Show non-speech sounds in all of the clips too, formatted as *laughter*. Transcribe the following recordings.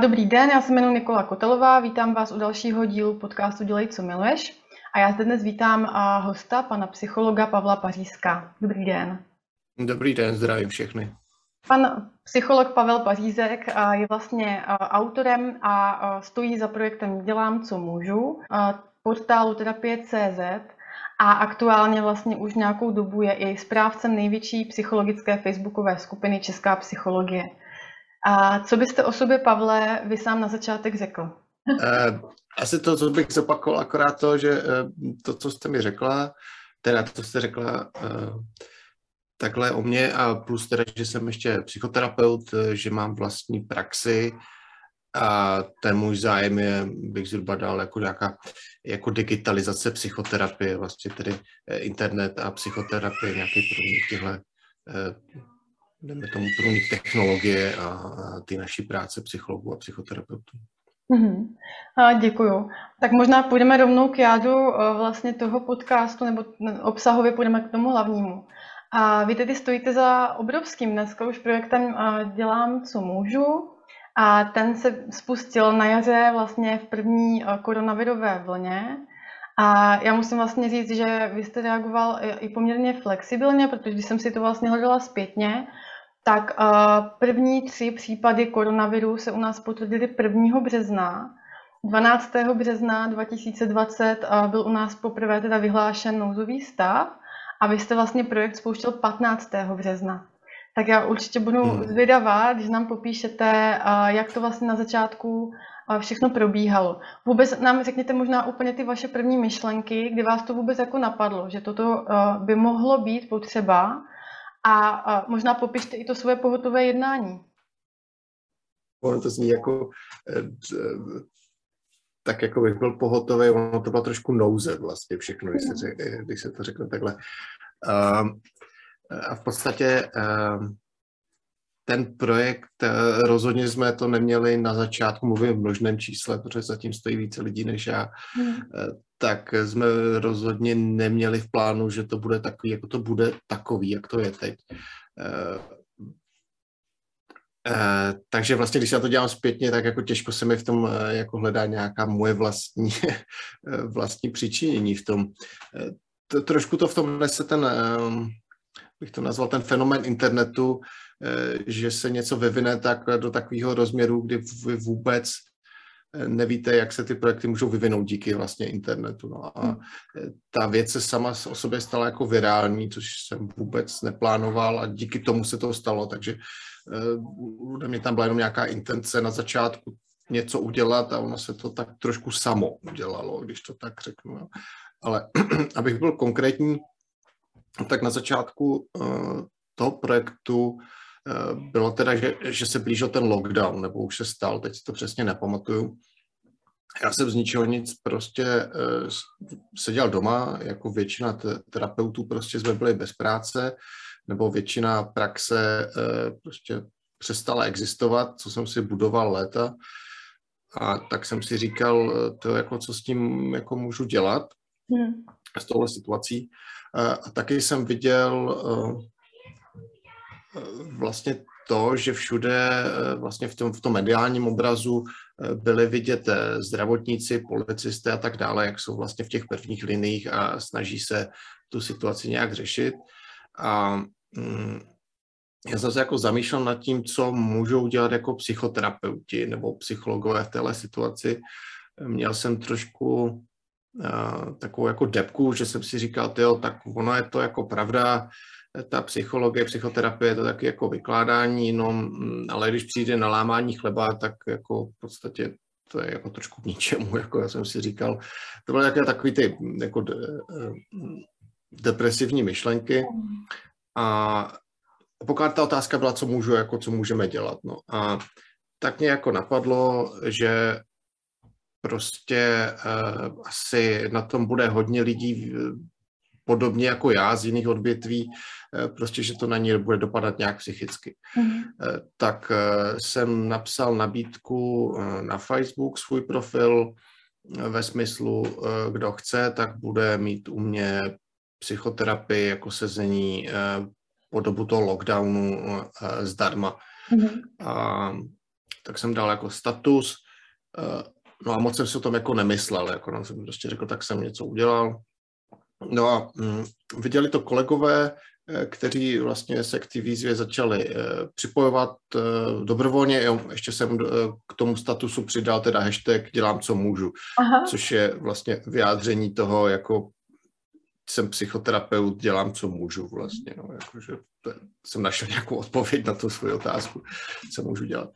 Dobrý den, já se jmenuji Nikola Kotelová, vítám vás u dalšího dílu podcastu Dělej, co miluješ. A já zde dnes vítám hosta, pana psychologa Pavla Pařízka. Dobrý den. Dobrý den, zdravím všechny. Pan psycholog Pavel Pařízek je vlastně autorem a stojí za projektem Dělám, co můžu, portálu terapie.cz a aktuálně vlastně už nějakou dobu je i správcem největší psychologické facebookové skupiny Česká psychologie. A co byste o sobě, Pavle, vy sám na začátek řekl? Uh, asi to, co bych zopakoval, akorát to, že uh, to, co jste mi řekla, teda to, co jste řekla uh, takhle o mě a plus teda, že jsem ještě psychoterapeut, že mám vlastní praxi a ten můj zájem je, bych zhruba dal jako nějaká jako digitalizace psychoterapie, vlastně tedy internet a psychoterapie, nějaký průnik těchto jdeme tomu průnik technologie a, ty naší práce psychologů a psychoterapeutů. Mm-hmm. A děkuju. Tak možná půjdeme rovnou k jádu eh, vlastně toho podcastu, nebo obsahově půjdeme k tomu hlavnímu. A vy tedy stojíte za obrovským dneska už projektem eh, Dělám, co můžu. A ten se spustil na jaře vlastně v první eh, koronavirové vlně. A já musím vlastně říct, že vy jste reagoval i poměrně flexibilně, protože když jsem si to vlastně hledala zpětně, tak první tři případy koronaviru se u nás potvrdily 1. března. 12. března 2020 byl u nás poprvé teda vyhlášen nouzový stav a vy jste vlastně projekt spouštěl 15. března. Tak já určitě budu hmm. zvědavá, když nám popíšete, jak to vlastně na začátku všechno probíhalo. Vůbec nám řekněte možná úplně ty vaše první myšlenky, kdy vás to vůbec jako napadlo, že toto by mohlo být potřeba a, a možná popište i to svoje pohotové jednání. Ono to zní jako, eh, tak jako bych byl pohotový, ono to byla trošku nouze vlastně všechno, když se, řek, když se to řekne takhle. A, a v podstatě ten projekt, rozhodně jsme to neměli na začátku, mluvím v množném čísle, protože zatím stojí více lidí než já, hmm tak jsme rozhodně neměli v plánu, že to bude takový, jako to bude takový, jak to je teď. Uh, uh, takže vlastně, když já to dělám zpětně, tak jako těžko se mi v tom uh, jako hledá nějaká moje vlastní, vlastní přičinění v tom. To, trošku to v tom nese ten, bych to nazval, ten fenomen internetu, že se něco vyvine tak do takového rozměru, kdy vůbec nevíte, jak se ty projekty můžou vyvinout díky vlastně internetu. No a hmm. ta věc se sama o sobě stala jako virální, což jsem vůbec neplánoval a díky tomu se to stalo, takže uh, mě tam byla jenom nějaká intence na začátku něco udělat a ono se to tak trošku samo udělalo, když to tak řeknu. Jo. Ale *clears throat* abych byl konkrétní, tak na začátku uh, toho projektu bylo teda, že, že se blížil ten lockdown, nebo už se stal, teď si to přesně nepamatuju. Já jsem z ničeho nic prostě uh, seděl doma, jako většina terapeutů prostě jsme byli bez práce, nebo většina praxe uh, prostě přestala existovat, co jsem si budoval léta. A tak jsem si říkal, to jako co s tím jako můžu dělat hmm. s touhle situací. A taky jsem viděl vlastně to, že všude eh, vlastně v tom, v tom mediálním obrazu eh, byli vidět eh, zdravotníci, policisté a tak dále, jak jsou vlastně v těch prvních liních a snaží se tu situaci nějak řešit. A mm, já jsem se jako zamýšlel nad tím, co můžou dělat jako psychoterapeuti nebo psychologové v téhle situaci. Měl jsem trošku takovou jako depku, že jsem si říkal, tyjo, tak ono je to jako pravda, ta psychologie, psychoterapie je to taky jako vykládání, no, mm, ale když přijde na lámání chleba, tak jako v podstatě to je jako trošku k ničemu, *laughs* jako já jsem si říkal. To byly také takový ty jako de, eh, depresivní myšlenky a pokud ta otázka byla, co můžu, jako co můžeme dělat, no a tak mě jako napadlo, že prostě uh, asi na tom bude hodně lidí podobně jako já z jiných odvětví, prostě, že to na ní bude dopadat nějak psychicky. Mm-hmm. Tak eh, jsem napsal nabídku na Facebook, svůj profil, ve smyslu, kdo chce, tak bude mít u mě psychoterapii jako sezení po dobu toho lockdownu zdarma. Mm-hmm. A tak jsem dal jako status, no a moc jsem si o tom jako nemyslel, jako no, jsem prostě řekl, tak jsem něco udělal. No a mm, viděli to kolegové, Eh, kteří vlastně se k té výzvě začali eh, připojovat eh, dobrovolně. Ještě jsem k tomu statusu přidal teda hashtag dělám, co můžu, Aha. což je vlastně vyjádření toho, jako jsem psychoterapeut, dělám, co můžu vlastně. No, jakože jsem našel nějakou odpověď na tu svou otázku, co můžu dělat.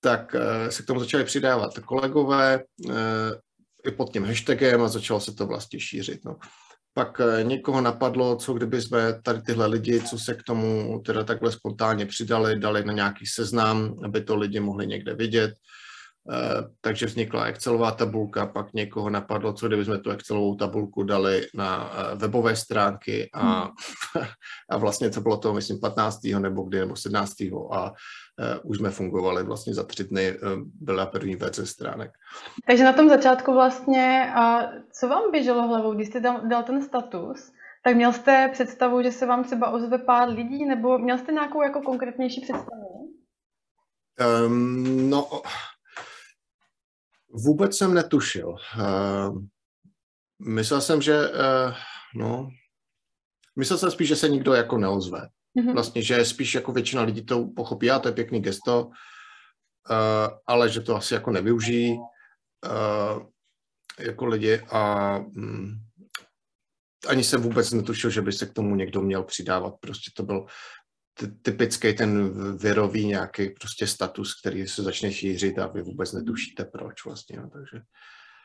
Tak se k tomu začali přidávat kolegové i pod tím hashtagem a začalo se to vlastně šířit. No pak eh, někoho napadlo, co kdyby jsme tady tyhle lidi, co se k tomu teda takhle spontánně přidali, dali na nějaký seznam, aby to lidi mohli někde vidět. Eh, takže vznikla Excelová tabulka, pak někoho napadlo, co kdyby jsme tu Excelovou tabulku dali na eh, webové stránky a, hmm. *laughs* a vlastně to bylo to, myslím, 15. nebo kdy, nebo 17. a uh, už jsme fungovali vlastně za tři dny, uh, byla první verze stránek. Takže na tom začátku vlastně, uh, co vám běželo hlavou, když jste dal, dal ten status, tak měl jste představu, že se vám třeba ozve pár lidí, nebo měl jste nějakou jako konkrétnější představu? Um, no, Vůbec jsem netušil. Uh, myslel jsem, že, uh, no, myslel jsem spíš, že se nikdo jako neozve. Mm-hmm. Vlastně, že spíš jako většina lidí to pochopí, a to je pěkný gesto, uh, ale že to asi jako nevyužijí uh, jako lidi a um, ani jsem vůbec netušil, že by se k tomu někdo měl přidávat. Prostě to byl typický ten virový nějaký prostě status, který se začne šířit a vy vůbec netušíte proč vlastně. No, takže...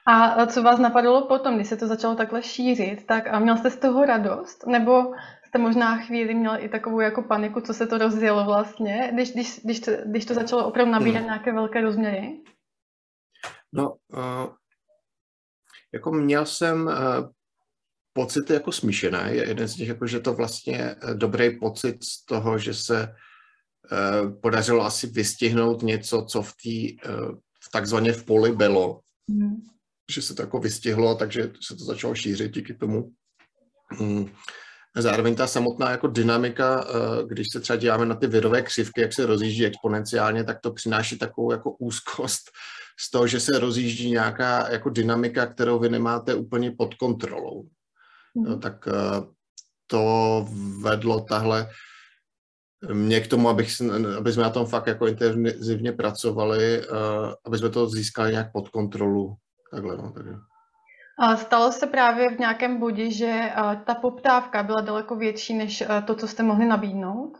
A co vás napadlo potom, když se to začalo takhle šířit, tak a měl jste z toho radost? Nebo jste možná chvíli měl i takovou jako paniku, co se to rozjelo vlastně, když, když, když, to, když to začalo opravdu nabírat hmm. nějaké velké rozměry? No, uh, jako měl jsem uh, pocit jako smíšený. Je jeden z těch, jako, že to vlastně eh, dobrý pocit z toho, že se uh, podařilo asi vystihnout něco, co v té uh, takzvaně v poli bylo. Mm. Že se to jako vystihlo, takže se to začalo šířit díky tomu. Mm. Zároveň ta samotná jako dynamika, když se třeba díváme na ty virové křivky, jak se rozjíždí exponenciálně, tak to přináší takovou jako úzkost z toho, že se rozjíždí nějaká jako dynamika, kterou vy nemáte úplně pod kontrolou. No, mhm. tak eh, to vedlo tahle mě k tomu, abych, aby jsme na tom fakt jako intenzivně pracovali, eh, aby jsme to získali nějak pod kontrolu. Takhle, no, takže. A stalo se právě v nějakém bodě, že eh, ta poptávka byla daleko větší než to, co jste mohli nabídnout?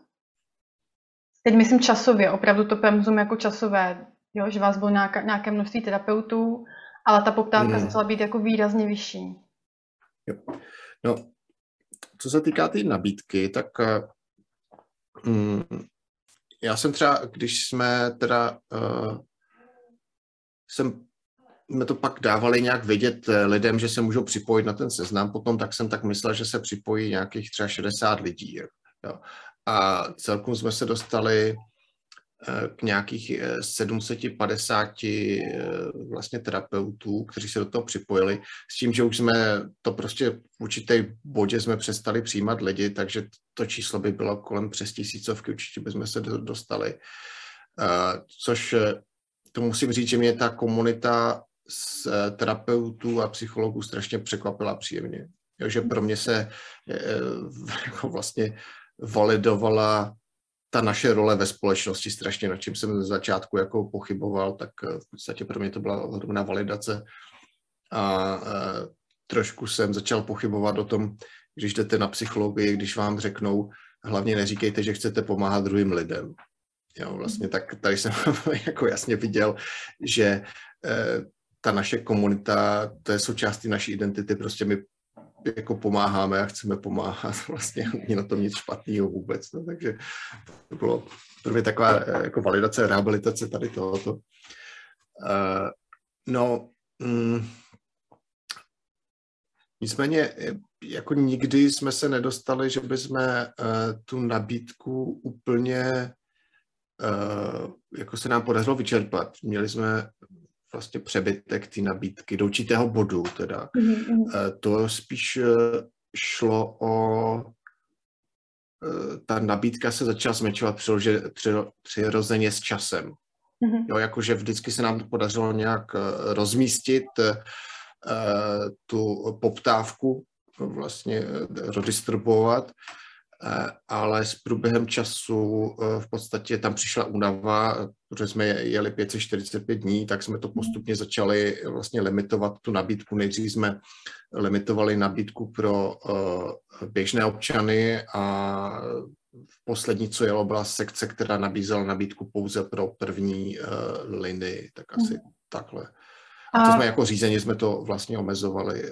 Teď myslím časově, opravdu to pemzum jako časové, jo, že vás bylo nějaká, nějaké množství terapeutů, ale ta poptávka hmm. začala být jako výrazně vyšší. Jo. No, co se týká té tý nabídky, tak mm, já jsem třeba, když jsme teda, uh, jsem, jsme to pak dávali nějak vidět eh, lidem, že se můžou připojit na ten seznam potom, tak jsem tak myslel, že se připojí nějakých třeba 60 lidí. Jo. A celkem jsme se dostali k nějakých 750 eh, eh, vlastně terapeutů, kteří se do toho připojili, s tím, že už jsme to prostě v určité bodě jsme přestali přijímat lidi, takže to číslo by bylo kolem přes tisícovky, určitě bychom se dostali. Eh, což to musím říct, že mě ta komunita z terapeutů a psychologů strašně překvapila příjemně. Jo, že pro mě se *laughs* jako vlastně validovala ta naše role ve společnosti strašně, na čím jsem z začátku jako pochyboval, tak eh, v podstatě pro mě to byla ohromná validace. A e, trošku jsem začal pochybovat o tom, když jdete na psychologii, když vám řeknou, hlavně neříkejte, že chcete pomáhat druhým lidem. Jo, vlastně tak tady jsem *laughs* jako jasně viděl, že e, ta naše komunita, to je součástí naší identity, prostě my jako pomáháme a chceme pomáhat. *laughs* Vlastně není na tom nic špatného vůbec. No, takže to bylo mě taková eh, jako validace, rehabilitace tady tohoto. Uh, no, mm, nicméně eh, jako nikdy jsme se nedostali, že bychom uh, tu nabídku úplně uh, jako se nám podařilo vyčerpat. Měli jsme vlastně přebytek té nabídky do určitého bodu teda. Mm-hmm. To spíš eh, šlo o eh, ta nabídka se začala zmenšovat přirozeně s časem. Mm-hmm. Jo, jakože vždycky se nám to podařilo nějak rozmístit tu poptávku, vlastně redistribuovat ale s průběhem času eh, v podstatě tam přišla únava, protože jsme jeli 545 dní, tak jsme to mhm. postupně začali vlastně limitovat tu nabídku. Nejdřív jsme limitovali nabídku pro eh, běžné občany a v poslední, co jelo, byla sekce, která nabízela nabídku pouze pro první linii, tak asi hmm. takhle. A to jsme jako řízení jsme to vlastně omezovali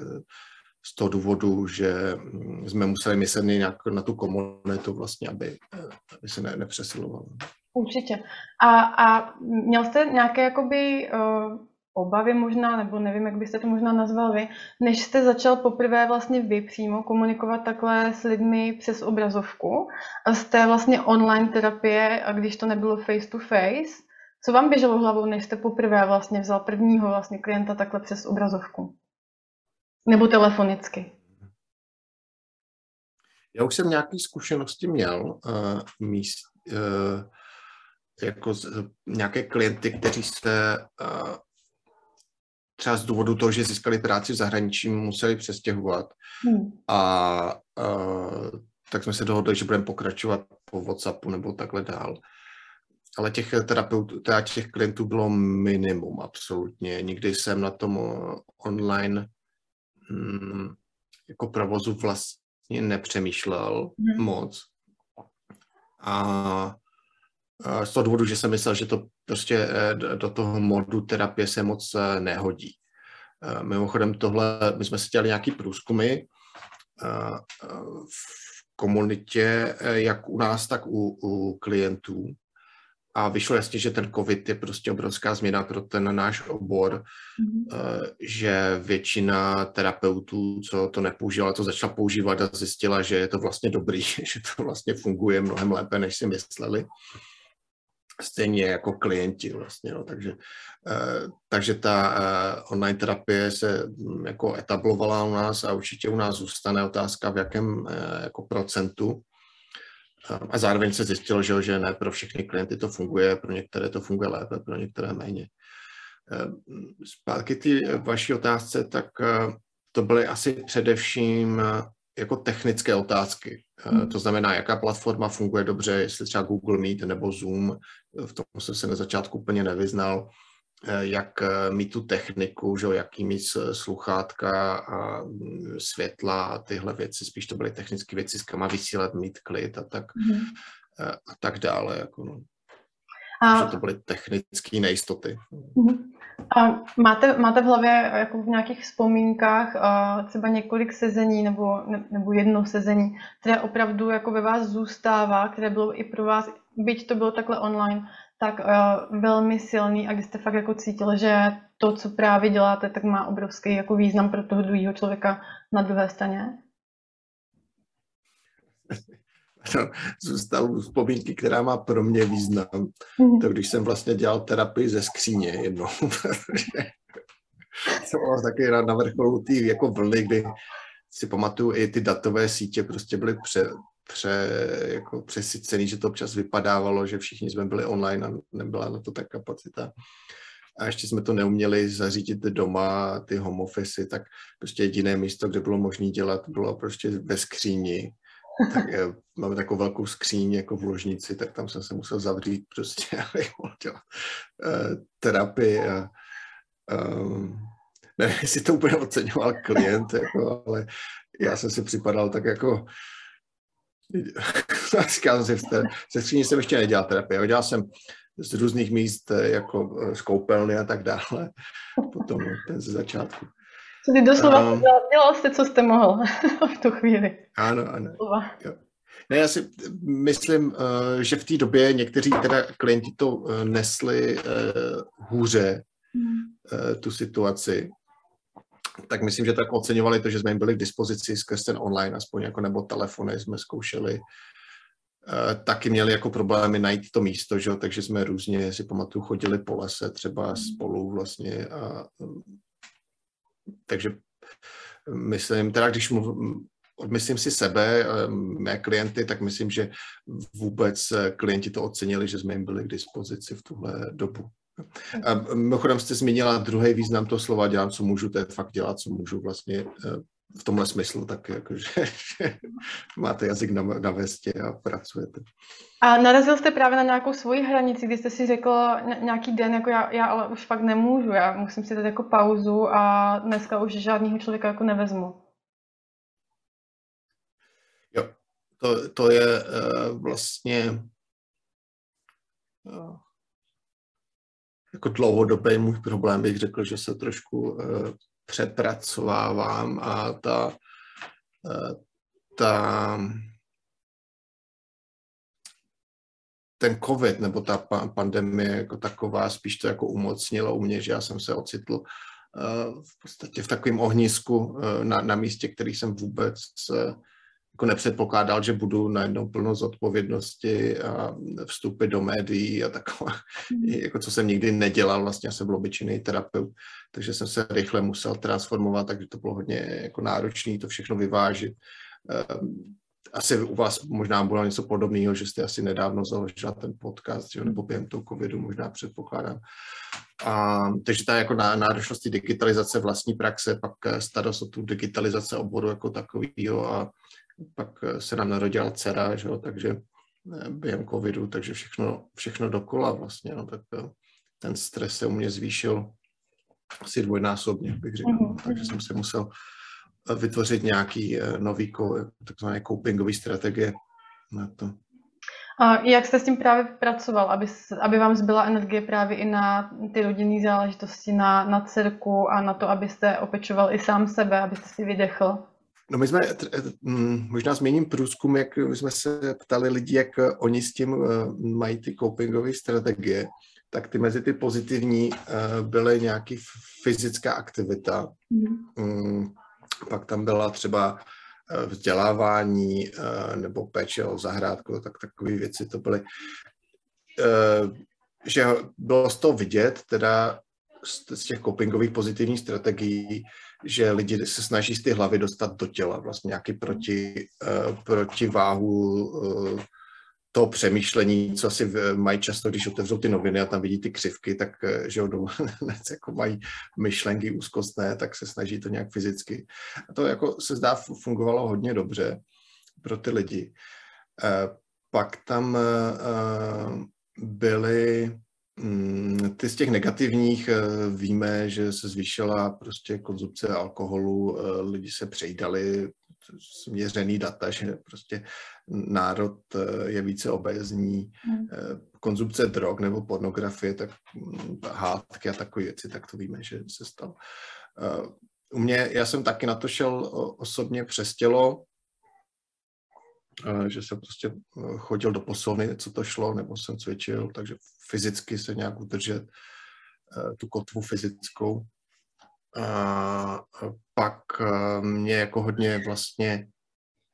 z toho důvodu, že mm, jsme museli myslet nějak na tu komunitu vlastně, aby, aby se ne, nepřesilovalo. Určitě. A, a měl jste nějaké jakoby uh, obavy možná, nebo nevím, jak byste to možná nazval vy, než jste začal poprvé vlastně vy přímo komunikovat takhle s lidmi přes obrazovku, z té vlastně online terapie, a když to nebylo face to face, co vám běželo hlavou, než jste poprvé vlastně vzal prvního vlastně klienta takhle přes obrazovku? Nebo telefonicky? Já už jsem nějaké zkušenosti měl, uh, míst, uh, jako z, nějaké klienty, kteří se uh, třeba z důvodu toho, že získali práci v zahraničí, museli přestěhovat. Hmm. A uh, tak jsme se dohodli, že budeme pokračovat po WhatsAppu nebo takhle dál. Ale těch terapeutů, teda těch klientů bylo minimum absolutně. Nikdy jsem na tom online mm, jako provozu vlastně nepřemýšlel hmm. moc. A, z toho důvodu, že jsem myslel, že to prostě eh, do toho modu terapie se moc eh, nehodí. Eh, mimochodem tohle, my jsme si dělali nějaký průzkumy v komunitě, jak u nás, tak u, u klientů a vyšlo jasně, že ten COVID je prostě obrovská změna pro ten náš obor, mm-hmm. že většina terapeutů, co to nepoužívala, to začala používat a zjistila, že je to vlastně dobrý, *laughs* že to vlastně funguje mnohem lépe, než si mysleli. Stejně jako klienti vlastně, no, takže, eh, takže ta online terapie se hm, jako etablovala u nás a určitě u nás zůstane otázka, v jakém jako procentu a zároveň se zjistilo, že, že ne pro všechny klienty to funguje, pro některé to funguje lépe, pro některé méně. Ehm, zpátky ty vaší otázce, tak eh, to byly asi především eh, jako technické otázky. Eh, hmm. To znamená, jaká platforma funguje dobře, jestli třeba Google Meet nebo Zoom, v tom jsem se na začátku úplně nevyznal. Eh, jak eh, mít tu techniku, že jaký mít sluchátka a mm, světla a tyhle věci, spíš to byly technické věci, s kama vysílat, mít klid a tak, mm-hmm. a tak dále. Jako no. A... to byly technické nejistoty. Mm-hmm. A máte, máte v hlavě jako v nějakých vzpomínkách třeba několik sezení nebo, nebo jedno sezení, které opravdu jako ve vás zůstává, které bylo i pro vás, byť to bylo takhle online, tak uh, velmi silný a kdy jste fakt jako cítil, že to, co právě děláte, tak má obrovský jako význam pro toho druhého člověka na druhé straně? *laughs* No, zůstal vzpomínky, která má pro mě význam. Mm-hmm. To když jsem vlastně dělal terapii ze skříně jednou. *laughs* to bylo taky na, na vrcholu té jako vlny, kdy si pamatuju, i ty datové sítě prostě byly pře, pře, jako přesycený, že to občas vypadávalo, že všichni jsme byli online a nebyla na to ta kapacita. A ještě jsme to neuměli zařídit doma, ty home office, tak prostě jediné místo, kde bylo možné dělat, bylo prostě ve skříni. Tak máme takovou velkou skříň jako v ložnici, tak tam jsem se musel zavřít prostě, *laughs* abych mohl dělat uh, terapii. A, um, nevím, jestli to úplně oceňoval klient, jako, ale já jsem si připadal tak jako Říkal jsem si, se skříně jsem ještě nedělal terapii, dělal jsem z různých míst, eh, jako eh, z koupelny a tak dále, *laughs* potom ten ze začátku. Ty doslova um, dělal jste, co jste mohl *laughs* v tu chvíli. Ano, ano. Jo. Ne, já si myslím, eh, že v té době někteří teda klienti to nesli hůře, hmm. tu situaci, tak myslím, že tak oceňovali to, že jsme jim byli k dispozici skrz ten online, aspoň jako nebo telefony jsme zkoušeli. E, taky měli jako problémy najít to místo, že? takže jsme různě, si pamatuju, chodili po lese třeba hmm. spolu vlastně. A, takže myslím, teda když mluv, myslím si sebe, e, mé klienty, tak myslím, že vůbec klienti to ocenili, že jsme jim byli k dispozici v tuhle dobu. A mimochodem jste zmínila druhý význam toho slova dělám, co můžu, to je fakt dělat, co můžu vlastně eh, v tomhle smyslu, tak jako, že, že máte jazyk na, na vestě a pracujete. A narazil jste právě na nějakou svoji hranici, kdy jste si řekl nějaký den, jako já, já ale už fakt nemůžu, já musím si dát jako pauzu a dneska už žádného člověka jako nevezmu. Jo, to, to je uh, vlastně uh, jako dlouhodobý můj problém, bych řekl, že se trošku uh, přepracovávám a ta, uh, ta ten covid nebo ta pandemie jako taková spíš to jako umocnila u mě, že já jsem se ocitl uh, v podstatě v takovém ohnisku uh, na, na místě, který jsem vůbec uh, jako nepředpokládal, že budu najednou plno zodpovědnosti a vstupy do médií a takové, mm. jako co jsem nikdy nedělal, vlastně já jsem byl obyčejný terapeut, takže jsem se rychle musel transformovat, takže to bylo hodně jako náročné to všechno vyvážit. Um, asi u vás možná bylo něco podobného, že jste asi nedávno založila ten podcast, že, nebo během toho covidu možná předpokládám. A, takže ta jako náročnost digitalizace vlastní praxe, pak starost o tu digitalizace oboru jako takového a pak eh, se nám narodila dcera, že jo, takže eh, během covidu, takže všechno, všechno dokola vlastně, no, tak ten stres se u mě zvýšil asi dvojnásobně, bych řekl. Mm-hmm. Takže jsem se musel vytvořit nějaký eh, nový takzvané copingový strategie na to. A jak jste s tím právě pracoval, aby, aby vám zbyla energie právě i na ty rodinné záležitosti, na, na dcerku a na to, abyste opečoval i sám sebe, abyste si vydechl? No my jsme, mm, možná změním průzkum, jak my jsme se ptali lidi, jak oni s tím eh, mají ty copingové strategie, tak ty mezi ty pozitivní eh, byly nějaký fyzická aktivita, mm pak tam byla třeba eh, vzdělávání nebo péče o zahrádku, tak takové věci to byly. Že bylo z toho vidět, teda z těch copingových pozitivních strategií, že lidi se snaží z ty hlavy dostat do těla, vlastně nějaký proti, protiváhu to přemýšlení, co asi mají často, když otevřou ty noviny a tam vidí ty křivky, tak eh, že jo, *laughs* jako mají myšlenky úzkostné, tak se snaží to nějak fyzicky. A to jako se zdá fungovalo hodně dobře pro ty lidi. Eh, pak tam eh, byly ty z těch negativních víme, že se zvýšila prostě konzumce alkoholu, lidi se přejdali, změřený data, že prostě národ eh, je více obézní, hmm. Eh, konzumce drog nebo pornografie, tak hm, hádky a takové věci, tak to víme, že se stalo. Eh, u mě, já jsem taky na to šel osobně přes tělo, že jsem prostě chodil do poslovny, co to šlo, nebo jsem cvičil, takže fyzicky se nějak udržet tu kotvu fyzickou. A pak mě jako hodně vlastně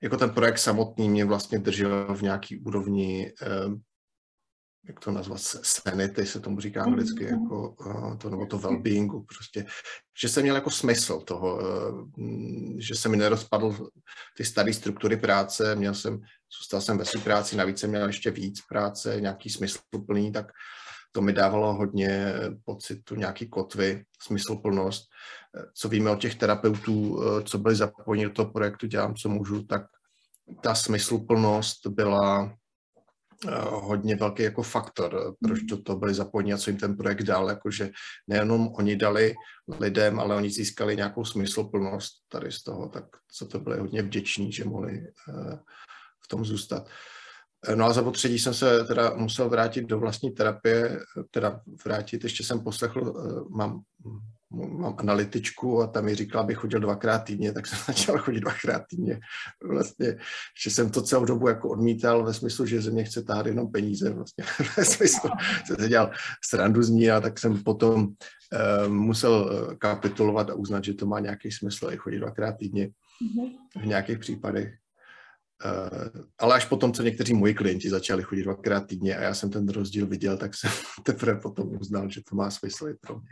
jako ten projekt samotný mě vlastně držel v nějaký úrovni, eh, jak to nazvat, sanity se tomu říká anglicky, mm-hmm. jako eh, to, nebo to well-beingu prostě, že jsem měl jako smysl toho, eh, že se mi nerozpadl ty staré struktury práce, měl jsem, zůstal jsem ve své práci, navíc jsem měl ještě víc práce, nějaký smysl plný, tak to mi dávalo hodně pocitu nějaký kotvy, smysluplnost. Co víme o těch terapeutů, co byli zapojeni do toho projektu Dělám, co můžu, tak ta smysluplnost byla eh, hodně velký jako faktor, proč do toho byli zapojeni a co jim ten projekt dal, jakože nejenom oni dali lidem, ale oni získali nějakou smysluplnost tady z toho, tak co to byli hodně vděční, že mohli eh, v tom zůstat. No a za potředí jsem se teda musel vrátit do vlastní terapie, teda vrátit, ještě jsem poslechl, eh, mám, mám analytičku a tam mi říkala, abych chodil dvakrát týdně, tak jsem *laughs* začal chodit dvakrát týdně. Vlastně, že jsem to celou dobu jako odmítal ve smyslu, že ze mě chce tahat jenom peníze, vlastně *laughs* ve smyslu, jsem se dělal srandu z ní a tak jsem potom uh, musel eh, kapitulovat a uznat, že to má nějaký smysl i chodit dvakrát týdně mhm. v nějakých případech. Uh, ale až potom, co někteří moji klienti začali chodit dvakrát týdně a já jsem ten rozdíl viděl, tak jsem *laughs* teprve potom uznal, že to má smysl i pro mě.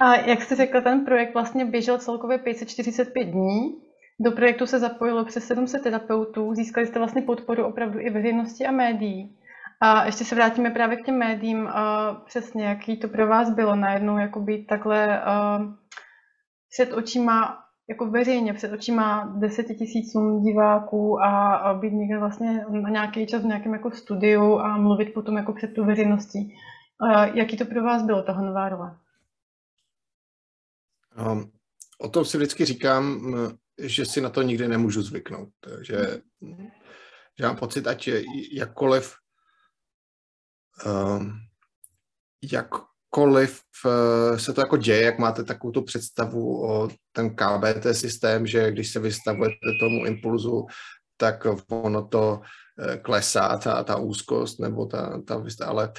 A jak jste řekla, ten projekt vlastně běžel celkově 545 dní. Do projektu se zapojilo přes 700 terapeutů, získali jste vlastně podporu opravdu i veřejnosti a médií. A ještě se vrátíme právě k těm médiím. Přesně, jaký to pro vás bylo najednou jako být takhle před očima, jako veřejně před očima deseti tisícům diváků a, být někde vlastně na nějaký čas v nějakém jako studiu a mluvit potom jako před tu veřejností. Jaký to pro vás bylo, ta nová role? Um, o tom si vždycky říkám, že si na to nikdy nemůžu zvyknout. Že, že mám pocit, ať jakkoliv jakkoliv uh, se to jako děje, jak máte takovou tu představu o ten KBT systém, že když se vystavujete tomu impulzu, tak ono to uh, klesá, ta, ta úzkost nebo ta, ta ale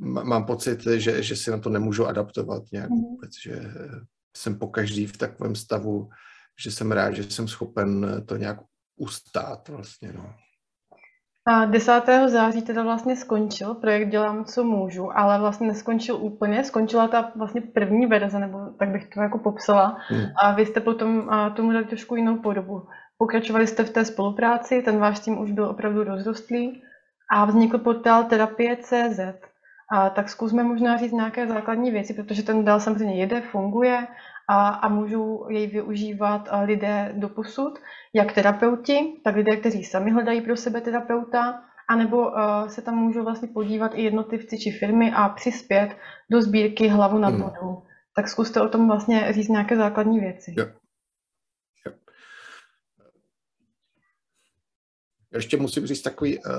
mám pocit, že, že si na to nemůžu adaptovat nějak mhm. vůbec, že jsem po každý v takovém stavu, že jsem rád, že jsem schopen to nějak ustát vlastně, no. A 10. září teda vlastně skončil projekt Dělám, co můžu, ale vlastně neskončil úplně, skončila ta vlastně první verze, nebo tak bych to jako popsala. Hmm. A vy jste potom tomu dali trošku jinou podobu. Pokračovali jste v té spolupráci, ten váš tým už byl opravdu rozrostlý a vznikl portál terapie.cz. A tak zkusme možná říct nějaké základní věci, protože ten dál samozřejmě jede, funguje a, a můžou jej využívat lidé do posud, jak terapeuti, tak lidé, kteří sami hledají pro sebe terapeuta, anebo uh, se tam můžou vlastně podívat i jednotlivci či firmy a přispět do sbírky hlavu nad vodou. Hmm. Tak zkuste o tom vlastně říct nějaké základní věci. Jo. Jo. Ještě musím říct takový uh,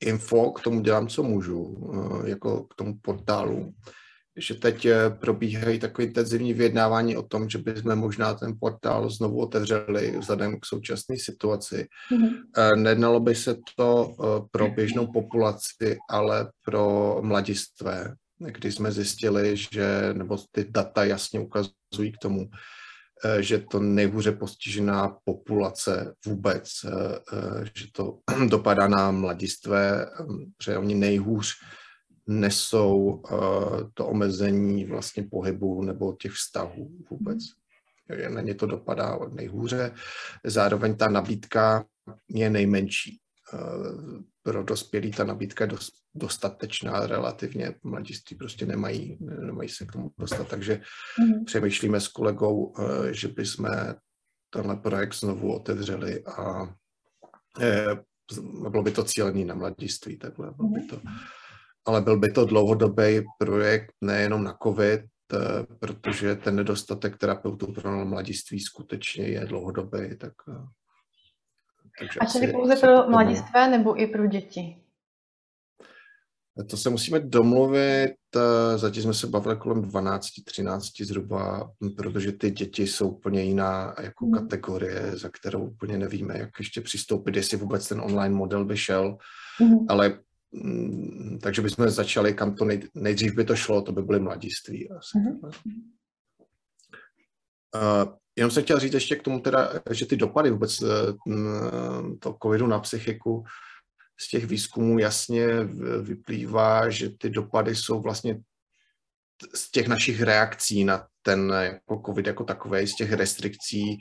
info, k tomu dělám, co můžu, uh, jako k tomu portálu že teď eh, probíhají takové intenzivní vyjednávání o tom, že bychom možná ten portál znovu otevřeli vzhledem k současné situaci. Mm-hmm. Nednalo by se to eh, pro běžnou populaci, ale pro mladistvé, kdy jsme zjistili, že, nebo ty data jasně ukazují k tomu, že to nejhůře postižená populace vůbec, že to *clears throat* dopadá na mladistvé, že oni nejhůř nesou uh, to omezení vlastně pohybu nebo těch vztahů vůbec. Na ně to dopadá nejhůře. Zároveň ta nabídka je nejmenší. Uh, pro dospělí ta nabídka je dost, dostatečná relativně. Mladiství prostě nemají, nemají se k tomu dostat. Takže mm. přemýšlíme s kolegou, uh, že bychom tenhle projekt znovu otevřeli a bylo by to cílený na mladiství, takhle. Bylo by to, mhm ale byl by to dlouhodobý projekt nejenom na COVID, eh, protože ten nedostatek terapeutů pro mladiství skutečně je dlouhodobý. Tak, eh, takže A čili pouze pro mladistvé nebo i pro děti? To se musíme domluvit, eh, zatím jsme se bavili kolem 12-13 zhruba, protože ty děti jsou úplně jiná jako hmm. kategorie, za kterou úplně nevíme, jak ještě přistoupit, jestli vůbec ten online model vyšel, hmm. ale takže bychom začali, kam to nej, nejdřív by to šlo, to by byly mladiství. Asi. Mm-hmm. Uh, jenom jsem chtěl říct ještě k tomu teda, že ty dopady vůbec uh, to covidu na psychiku z těch výzkumů jasně vyplývá, že ty dopady jsou vlastně z těch našich reakcí na ten jako covid jako takový, z těch restrikcí,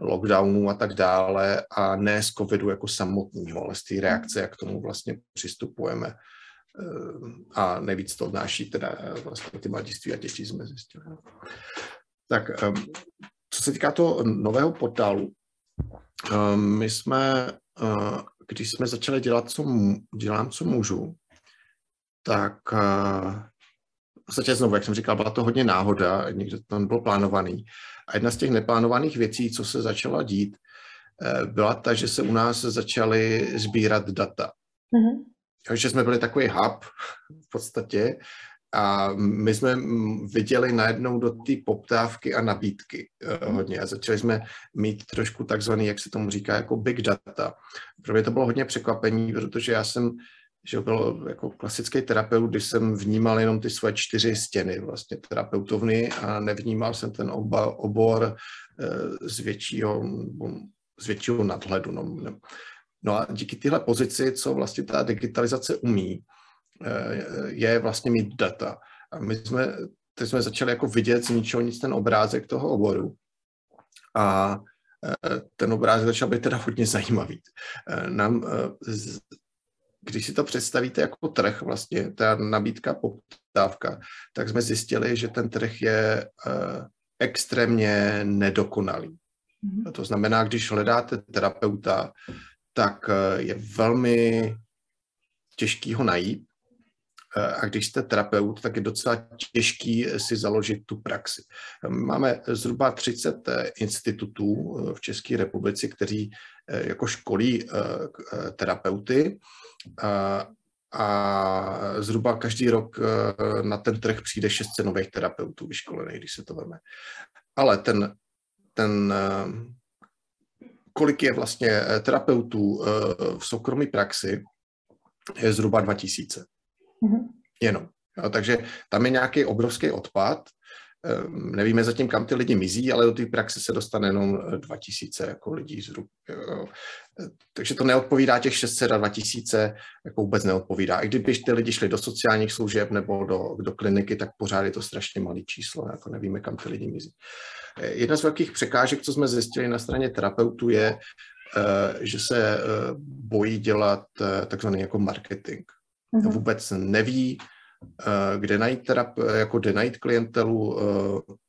lockdownů a tak dále a ne z covidu jako samotného, ale z té reakce, jak k tomu vlastně přistupujeme. Eh, a nejvíc to odnáší teda eh, vlastně ty mladiství a děti jsme zjistili. Tak ehm, co se týká toho nového portálu, ehm, my jsme, eh, když jsme začali dělat, co dělám, co můžu, tak podstatě znovu, jak jsem říkal, byla to hodně náhoda, někde to nebylo plánovaný. A jedna z těch neplánovaných věcí, co se začala dít, eh, byla ta, že se u nás začaly sbírat data. Mm-hmm. Takže jsme byli takový hub v podstatě a my jsme viděli najednou do té poptávky a nabídky uh, hodně a začali jsme mít trošku takzvaný, jak se tomu říká, jako big data. Pro mě to bylo hodně překvapení, protože já jsem že byl jako klasický terapeut, když jsem vnímal jenom ty svoje čtyři stěny vlastně terapeutovny a nevnímal jsem ten oba, obor eh, z většího, z většího nadhledu. No, no a díky téhle pozici, co vlastně ta digitalizace umí, eh, je vlastně mít data. A my jsme teď jsme začali jako vidět z ničeho nic ten obrázek toho oboru. A ten obrázek začal být teda hodně zajímavý. Nám, když si to představíte jako trh, vlastně ta nabídka, poptávka, tak jsme zjistili, že ten trh je extrémně nedokonalý. Mm-hmm. To znamená, když hledáte terapeuta, tak eh, je velmi těžký ho najít. Eh, a když jste terapeut, tak je docela těžký si založit tu praxi. Máme zhruba 30 eh, institutů v České republice, kteří jako školí terapeuty a zhruba každý rok na ten trh přijde 600 nových terapeutů vyškolených, když se to veme. Ale ten, ten kolik je vlastně eh, terapeutů eh, v soukromé praxi, je zhruba 2000. Mm-hmm. Jenom. Jo, takže tam je nějaký obrovský odpad. Ehm, nevíme zatím, kam ty lidi mizí, ale do té praxe se dostane jenom 2000 eh, jako lidí zhruba. Takže to neodpovídá těch 600 a 2000, jako vůbec neodpovídá. I kdyby ty lidi šli do sociálních služeb nebo do, do kliniky, tak pořád je to strašně malý číslo, jako nevíme, kam ty lidi mizí. Jedna z velkých překážek, co jsme zjistili na straně terapeutů, je, eh, že se eh, bojí dělat eh, takzvaný jako marketing. Mm-hmm. Vůbec neví, kde najít, terap- jako kde najít klientelu,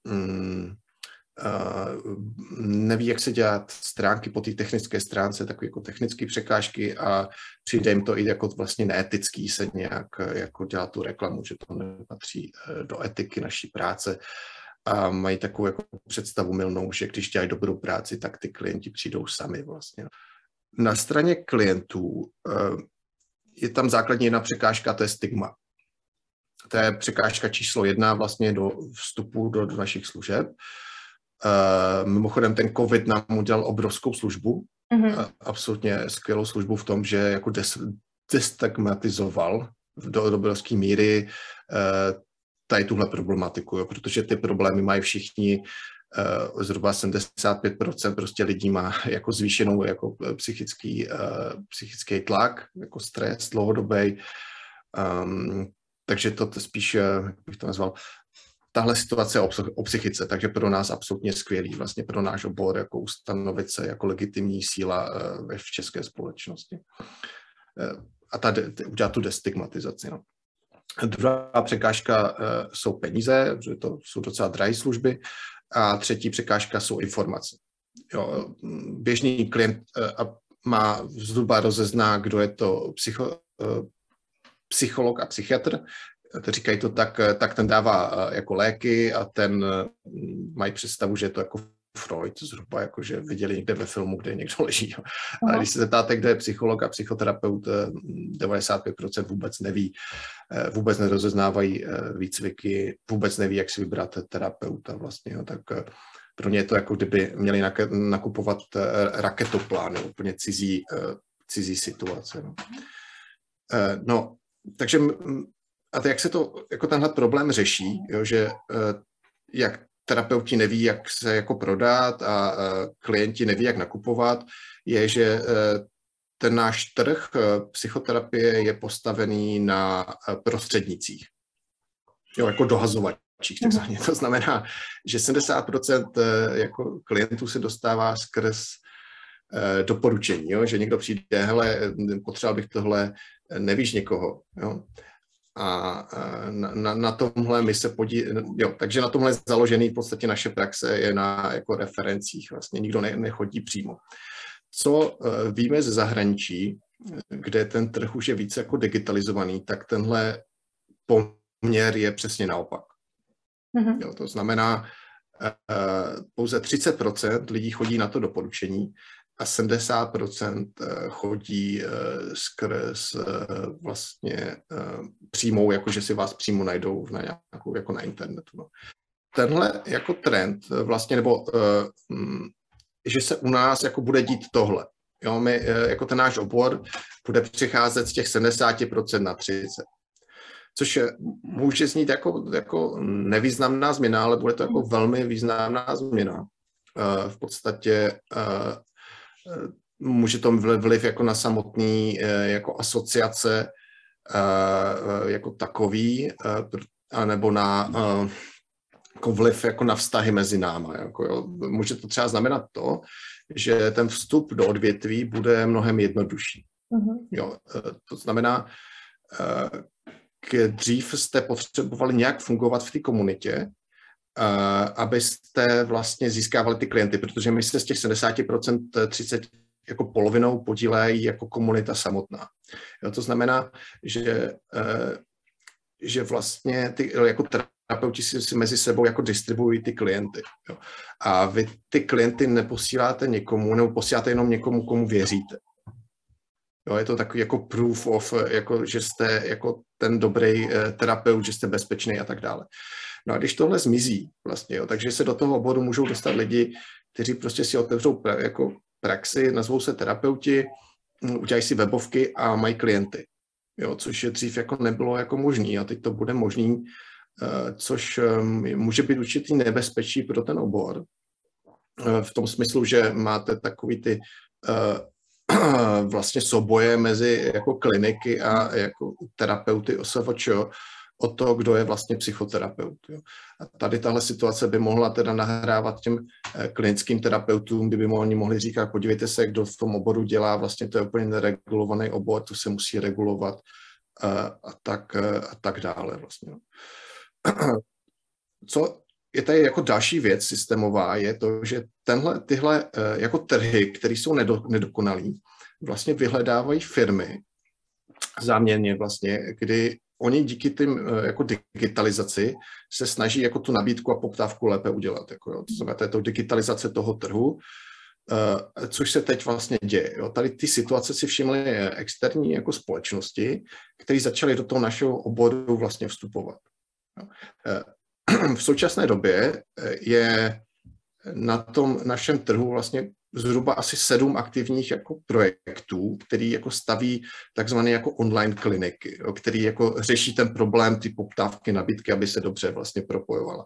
mm, neví, jak se dělat stránky po té technické stránce, takové jako technické překážky a přijde jim to i jako vlastně neetický se nějak jako dělat tu reklamu, že to nepatří do etiky naší práce a mají takovou jako představu milnou, že když dělají dobrou práci, tak ty klienti přijdou sami vlastně. Na straně klientů eh, je tam základní jedna překážka, to je stigma. To je překážka číslo jedna vlastně do vstupu do, do našich služeb. Uh, mimochodem ten covid nám udělal obrovskou službu, mm-hmm. absolutně skvělou službu v tom, že jako des, destigmatizoval do obrovské míry uh, tady tuhle problematiku, jo, protože ty problémy mají všichni, zhruba 75% prostě lidí má jako zvýšenou jako psychický, uh, psychický tlak, jako stres dlouhodobý. Um, takže to spíš, jak bych to nazval, tahle situace o, psychice, takže pro nás absolutně skvělý, vlastně pro náš obor, jako ustanovit se jako legitimní síla v české společnosti. A ta, udělat tu destigmatizaci. No. Druhá překážka jsou peníze, že to jsou docela drahé služby. A třetí překážka jsou informace. Jo, běžný klient uh, má zhruba rozezná, kdo je to psycho, uh, psycholog a psychiatr. To říkají to tak, tak ten dává jako léky a ten mají představu, že je to jako Freud zhruba, jako že viděli někde ve filmu, kde někdo leží. Jo. A když se zeptáte, kdo je psycholog a psychoterapeut, 95% vůbec neví, Eh, vůbec nerozeznávají eh, výcviky, vůbec neví, jak si vybrat terapeuta vlastně, jo, tak eh, pro ně je to jako kdyby měli nakupovat raketoplán, úplně cizí, cizí situace. No. no, takže a jak se to, jako tenhle problém řeší, jo, že jak terapeuti neví, jak se jako prodat a klienti neví, jak nakupovat, je, že ten náš trh eh, psychoterapie je postavený na eh, prostřednicích, jo, jako dohazovačích takzvaně. To znamená, že 70% eh, jako klientů se dostává skrz doporučení, jo? že někdo přijde, hele, potřeboval bych tohle, nevíš někoho. Jo? A na, na, na tomhle my se podí, jo, takže na tomhle založený v podstatě naše praxe je na jako referencích, vlastně nikdo ne, nechodí přímo. Co eh, víme ze zahraničí, kde ten trh už je více jako digitalizovaný, tak tenhle poměr je přesně naopak. Mm-hmm. Jo, to znamená, eh, pouze 30% lidí chodí na to doporučení a 70% eh, chodí skrz vlastně přímou, jakože si vás přímo najdou na nějakou, jako na internetu. No. Tenhle jako trend vlastně, nebo že se u nás jako bude dít tohle. Jo, my, eh, jako ten náš obor bude přicházet z těch 70% na 30%. Což je, může znít jako, jako nevýznamná změna, ale bude to jako velmi významná změna. V podstatě může to vliv jako na samotný uh, jako asociace uh, jako takový, anebo na jako vliv jako na vztahy mezi náma. Jako jo. Může to třeba znamenat to, že ten vstup do odvětví bude mnohem jednodušší. Mm-hmm. Jo, eh, to znamená, eh, dřív jste potřebovali nějak fungovat v té komunitě, eh, abyste vlastně získávali ty klienty, protože my se z těch 70%, 30 jako polovinou podílejí jako komunita samotná. Jo, to znamená, že, že vlastně ty, jako terapeuti si, si mezi sebou jako distribuují ty klienty. Jo. A vy ty klienty neposíláte někomu, nebo posíláte jenom někomu, komu věříte. Jo, je to takový jako proof of, jako, že jste jako ten dobrý eh, terapeut, že jste bezpečný a tak dále. No a když tohle zmizí vlastně, jo, takže se do toho oboru můžou dostat lidi, kteří prostě si otevřou pra, jako praxi, nazvou se terapeuti, hm, udělají si webovky a mají klienty. Jo, což je dřív jako nebylo jako možný a teď to bude možný, eh, což hm, může být určitý nebezpečí pro ten obor. Eh, v tom smyslu, že máte takový ty eh, *clears throat* vlastně soboje mezi jako kliniky a jako terapeuty OSVČ o to, kdo je vlastně psychoterapeut. Jo. A tady tahle situace by mohla teda nahrávat těm eh, klinickým terapeutům, kdyby oni mohli říkat, podívejte se, kdo v tom oboru dělá, vlastně to je úplně neregulovaný obor, to se musí regulovat a, eh, a, tak, eh, a tak dále vlastně. *clears throat* Co je tady jako další věc systémová, je to, že tenhle, tyhle jako trhy, které jsou nedokonalý, vlastně vyhledávají firmy záměrně vlastně, kdy oni díky tím eh, jako digitalizaci se snaží jako tu nabídku a poptávku lépe udělat. Jako, jo. To znamená, to je to digitalizace toho trhu, Uh, což se teď vlastně děje. Jo. Tady ty situace si všimly externí jako společnosti, které začaly do toho našeho oboru vlastně vstupovat. *clears throat* V současné době je na tom našem trhu vlastně zhruba asi sedm aktivních jako projektů, který jako staví takzvané jako online kliniky, jo, který jako řeší ten problém ty poptávky, nabídky, aby se dobře vlastně propojovala.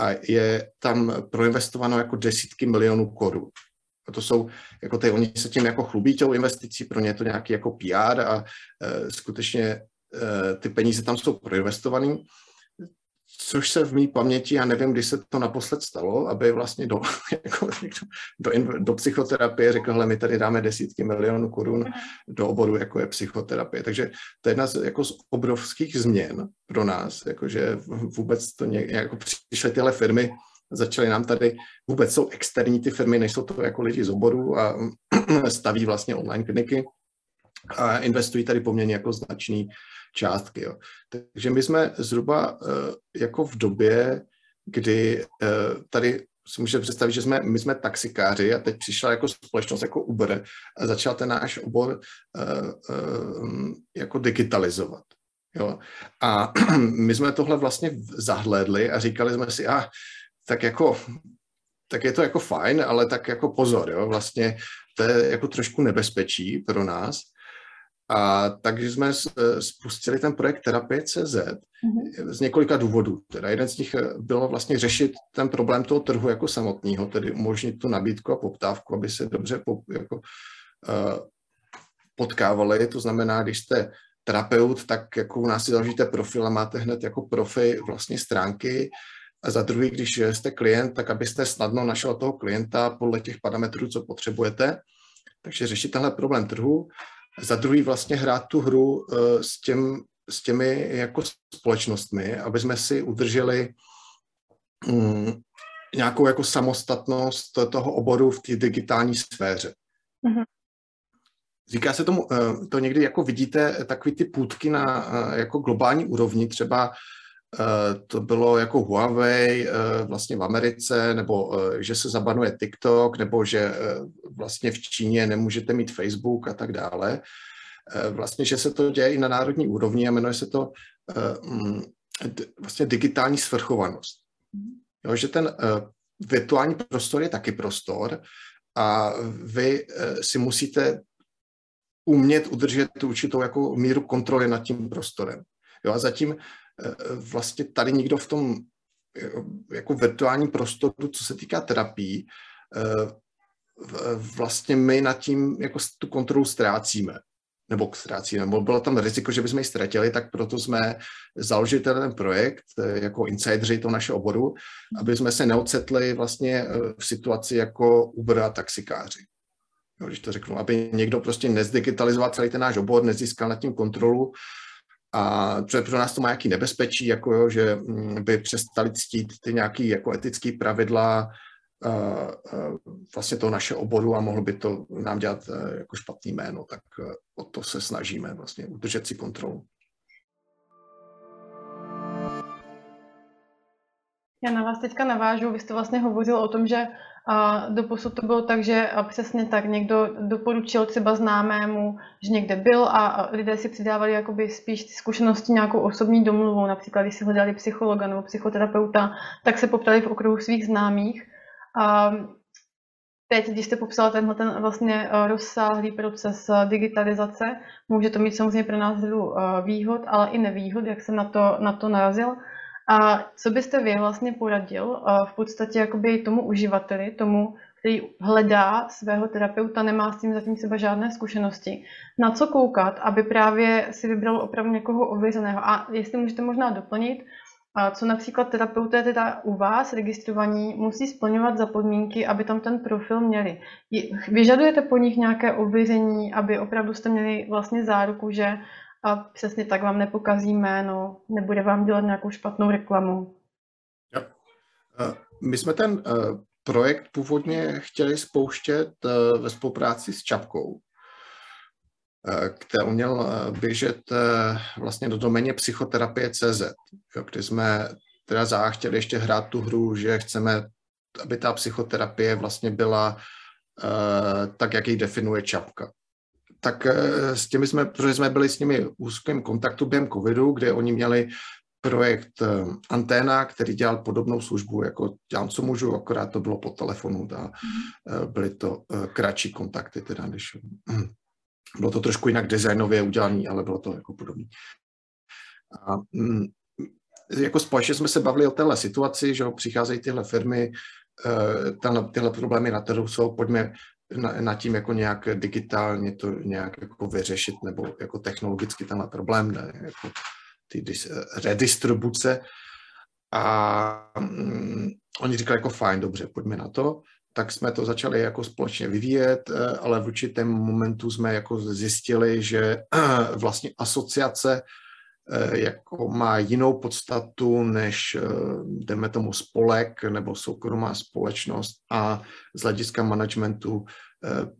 A je tam proinvestováno jako desítky milionů korun. A to jsou, jako ty, oni se tím jako chlubí těou investicí, pro ně je to nějaký jako PR a e, skutečně e, ty peníze tam jsou proinvestované což se v mý paměti, já nevím, kdy se to naposled stalo, aby vlastně do, *laughs* jako, do, do psychoterapie řekl, hele, my tady dáme desítky milionů korun do oboru, jako je psychoterapie. Takže to je jedna z, jako z obrovských změn pro nás, jakože vůbec to nějak, jako přišly tyhle firmy, začaly nám tady, vůbec jsou externí ty firmy, nejsou to jako lidi z oboru a *clears throat* staví vlastně online kliniky a investují tady poměrně jako značný částky. Jo. Takže my jsme zhruba uh, jako v době, kdy uh, tady si můžete představit, že jsme, my jsme taxikáři a teď přišla jako společnost jako Uber a začal ten náš obor uh, uh, jako digitalizovat. Jo. A *clears throat* my jsme tohle vlastně zahlédli a říkali jsme si, a ah, tak jako tak je to jako fajn, ale tak jako pozor, jo, vlastně to je jako trošku nebezpečí pro nás, a takže jsme spustili ten projekt Terapie.cz mm-hmm. z několika důvodů. Teda jeden z nich eh, bylo vlastně řešit ten problém toho trhu jako samotného, tedy umožnit tu nabídku a poptávku, aby se dobře po, jako, uh, potkávali. To znamená, když jste terapeut, tak jako u nás si založíte profil a máte hned jako profi vlastně stránky. A za druhý, když jste klient, tak abyste snadno našel toho klienta podle těch parametrů, co potřebujete. Takže řešit tenhle problém trhu za druhý vlastně hrát tu hru uh, s, těm, s těmi jako společnostmi, aby jsme si udrželi um, nějakou jako samostatnost toho oboru v té digitální sféře. Mm-hmm. Říká se tomu, uh, to někdy jako vidíte, takový ty půdky na jako globální úrovni, třeba Eh, to bylo jako Huawei eh, vlastně v Americe, nebo eh, že se zabanuje TikTok, nebo že vlastně v Číně nemůžete mít Facebook a tak dále. Vlastně, že se to děje i na národní úrovni a jmenuje se to mm, vlastně digitální svrchovanost. Jo, že ten virtuální prostor je taky prostor a vy si musíte umět udržet určitou jako míru kontroly nad tím prostorem. Jo, a zatím vlastně tady nikdo v tom jako virtuálním prostoru, co se týká terapii, vlastně my nad tím jako tu kontrolu ztrácíme. nebo ztrácíme, nebo bylo tam riziko, že bychom ji ztratili, tak proto jsme založili ten projekt jako insideri toho našeho oboru, aby jsme se neocetli vlastně v situaci jako Uber a taxikáři. Jo, když to řeknu, aby někdo prostě nezdigitalizoval celý ten náš obor, nezískal nad tím kontrolu, a pro nás to má nějaký nebezpečí, jako jo, že mm, by přestali ctít ty nějaké jako etické pravidla uh, uh, vlastně toho naše oboru a mohlo by to nám dělat uh, jako špatný jméno, tak uh, o to se snažíme vlastně udržet si kontrolu. Já na vás teďka navážu, vy jste vlastně hovořil o tom, že a doposud to bylo tak, že přesně tak někdo doporučil třeba známému, že někde byl a lidé si přidávali jakoby spíš ty zkušenosti nějakou osobní domluvou. Například, když si hledali psychologa nebo psychoterapeuta, tak se poptali v okruhu svých známých. A teď, když jste popsala tenhle ten vlastně rozsáhlý proces digitalizace, může to mít samozřejmě pro nás řadu výhod, ale i nevýhod, jak jsem na to, na to narazil. A co byste vy vlastně poradil v podstatě jakoby tomu uživateli, tomu, který hledá svého terapeuta, nemá s tím zatím třeba žádné zkušenosti, na co koukat, aby právě si vybral opravdu někoho ověřeného. A jestli můžete možná doplnit, co například terapeuté teda u vás registrovaní musí splňovat za podmínky, aby tam ten profil měli. Vyžadujete po nich nějaké ověření, aby opravdu jste měli vlastně záruku, že a přesně tak vám nepokazí jméno, nebude vám dělat nějakou špatnou reklamu. Jo. My jsme ten e, projekt původně chtěli spouštět e, ve spolupráci s Čapkou, který měl běžet vlastně do doméně psychoterapie.cz, kde jsme teda za chtěli ještě hrát tu hru, že chceme, aby ta psychoterapie vlastně byla tak, jak ji definuje Čapka tak eh, s těmi jsme, protože jsme byli s nimi v úzkém kontaktu během covidu, kde oni měli projekt eh, Anténa, který dělal podobnou službu, jako dělám, co můžu, akorát to bylo po telefonu a mm. byly to kratší kontakty, teda než *clears throat* bylo to trošku jinak designově udělané, ale bylo to jako podobné. A, hm, jako společně jsme se bavili o téhle situaci, že přicházejí tyhle firmy, tyhle problémy na trhu jsou, pojďme na, na tím jako nějak digitálně to nějak jako vyřešit nebo jako technologicky tenhle problém, ne, jako ty dis, redistribuce. A mm, oni říkali jako fajn, dobře, pojďme na to. Tak jsme to začali jako společně vyvíjet, eh, ale v určitém momentu jsme jako zjistili, že *clears throat* vlastně asociace jako má jinou podstatu než, eh, jdeme tomu, spolek nebo soukromá společnost a z hlediska managementu Eh,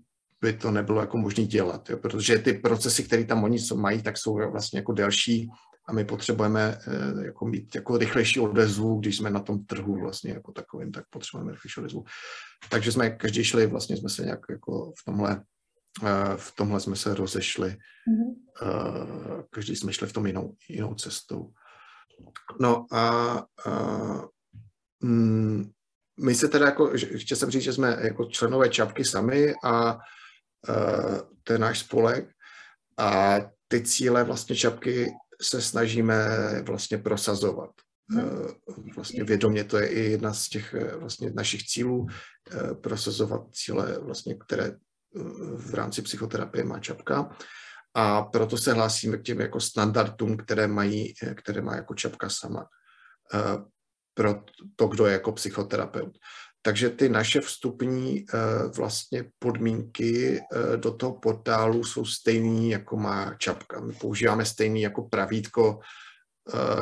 by to nebylo jako možné dělat, jo? protože ty procesy, které tam oni mají, tak jsou vlastně jako delší a my potřebujeme eh, jako mít jako rychlejší odezvu, když jsme na tom trhu vlastně jako takovým, tak potřebujeme rychlejší odezvu. Takže jsme každý šli, vlastně jsme se nějak jako v tomhle, eh, v tomhle jsme se rozešli. Mm-hmm. Každý jsme šli v tom jinou, jinou cestou. No a, a mm, my se teda jako, chtěl jsem říct, že jsme jako členové čapky sami a uh, to je náš spolek a ty cíle vlastně čapky se snažíme vlastně prosazovat. Uh, vlastně vědomě to je i jedna z těch vlastně našich cílů, prosazovat cíle vlastně, které v rámci psychoterapie má čapka. A proto se hlásíme k těm jako standardům, které, mají, které má jako čapka sama pro to, kdo je jako psychoterapeut. Takže ty naše vstupní eh, vlastně podmínky eh, do toho portálu jsou stejný, jako má čapka. My používáme stejný jako pravítko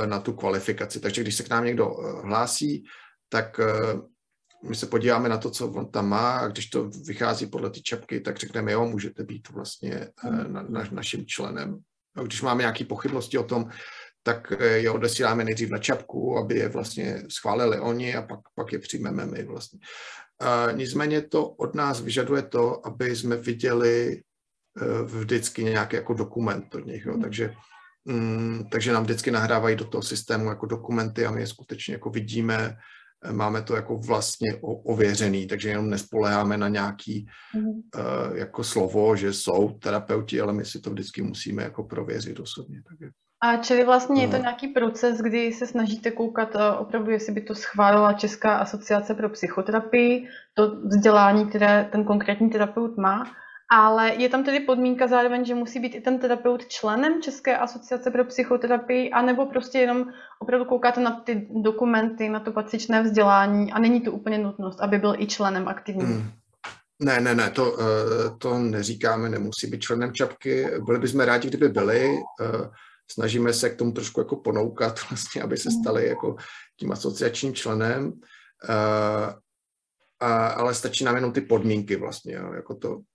na tu kvalifikaci. Takže když se k nám někdo hlásí, tak my se podíváme na to, co on tam má a když to vychází podle ty čapky, tak řekneme, jo, můžete být vlastně na, na, naším členem. A když máme nějaké pochybnosti o tom, tak eh, je odesíláme nejdřív na čapku, aby je vlastně schválili oni a pak, pak je přijmeme my vlastně. A nicméně to od nás vyžaduje to, aby jsme viděli eh, vždycky nějaký jako dokument od nich, jo. Takže, mm, takže nám vždycky nahrávají do toho systému jako dokumenty a my je skutečně jako vidíme, eh, máme to jako vlastně ověřený, takže jenom nespoléháme na nějaký mm. uh, jako slovo, že jsou terapeuti, ale my si to vždycky musíme jako prověřit osobně. Takže. A čili vlastně je to no. nějaký proces, kdy se snažíte koukat eh, opravdu, jestli by to schválila Česká asociace pro psychoterapii, to vzdělání, které ten konkrétní terapeut má, ale je tam tedy podmínka zároveň, že musí být i ten terapeut členem České asociace pro psychoterapii, anebo prostě jenom opravdu koukáte na ty dokumenty, na to patřičné vzdělání a není to úplně nutnost, aby byl i členem aktivním. Hmm. Ne, ne, ne, to, eh, to neříkáme, nemusí být členem čapky. Byli bychom rádi, kdyby byli. Eh, snažíme se k tomu trošku jako ponoukat, *laughs* vlastně, aby se stali jako tím asociačním členem. Uh, a, ale stačí nám jenom ty podmínky vlastně, jo, jako to, eh,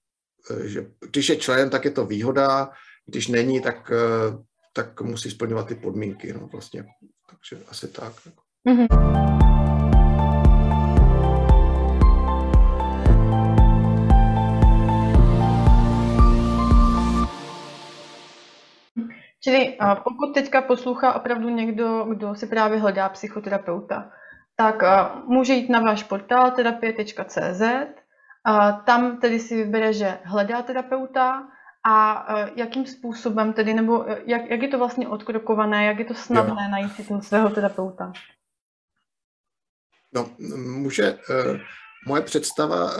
že když je člen, tak je to výhoda, když není, tak, eh, tak musí splňovat ty podmínky, no vlastně, takže asi tak. Mm-hmm. Čili pokud teďka poslouchá opravdu někdo, kdo si právě hledá psychoterapeuta, tak může jít na váš portál terapie.cz, tam tedy si vybere, že hledá terapeuta a jakým způsobem tedy, nebo jak, jak je to vlastně odkrokované, jak je to snadné jo. najít si toho svého terapeuta? No, může, uh, moje představa,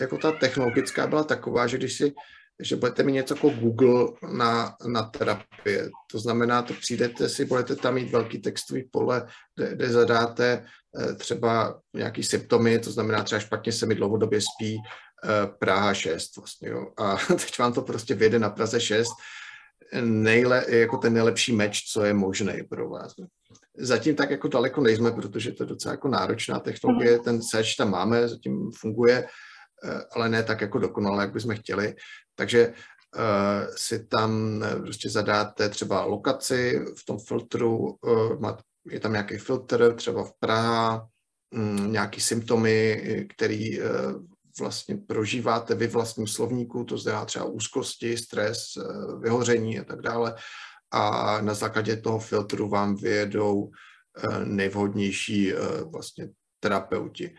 jako ta technologická byla taková, že když si že budete mít něco jako Google na, na terapie. To znamená, to přijdete si, budete tam mít velký textový pole, kde, kde zadáte třeba nějaký symptomy, to znamená třeba špatně se mi dlouhodobě spí, eh, Praha 6 vlastně, jo. A *laughs* teď vám to prostě vyjde na Praze 6, nejle, jako ten nejlepší meč, co je možný pro vás. Zatím tak jako daleko nejsme, protože to je docela jako náročná technologie, ten search tam máme, zatím funguje, eh, ale ne tak jako dokonale, jak bychom chtěli. Takže uh, si tam prostě zadáte třeba lokaci v tom filtru, uh, je tam nějaký filtr, třeba v Praha, um, nějaký symptomy, který uh, vlastně prožíváte vy vlastním slovníku, to znamená třeba úzkosti, stres, uh, vyhoření a tak dále. A na základě toho filtru vám vyjedou uh, nejvhodnější vlastně terapeuti.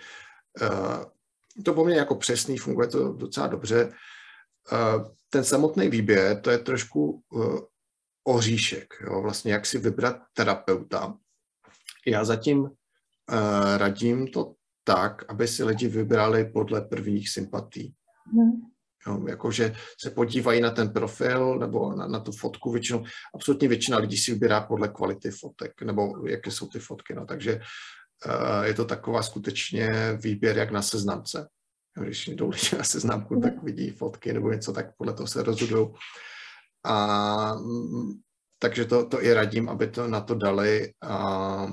To poměrně jako přesný, funguje to docela dobře ten samotný výběr, to je trošku oříšek, jo? vlastně jak si vybrat terapeuta. Já zatím uh, radím to tak, aby si lidi vybrali podle prvních sympatí. Hmm. Jo, jakože se podívají na ten profil nebo na, na tu fotku většinou. Absolutně většina lidí si vybírá podle kvality fotek nebo jaké jsou ty fotky. No. Takže uh, je to taková skutečně výběr jak na seznamce. Když jdou lidi na seznamku, tak vidí fotky nebo něco, tak podle toho se rozhodují. A mm, takže to, to i radím, aby to na to dali. A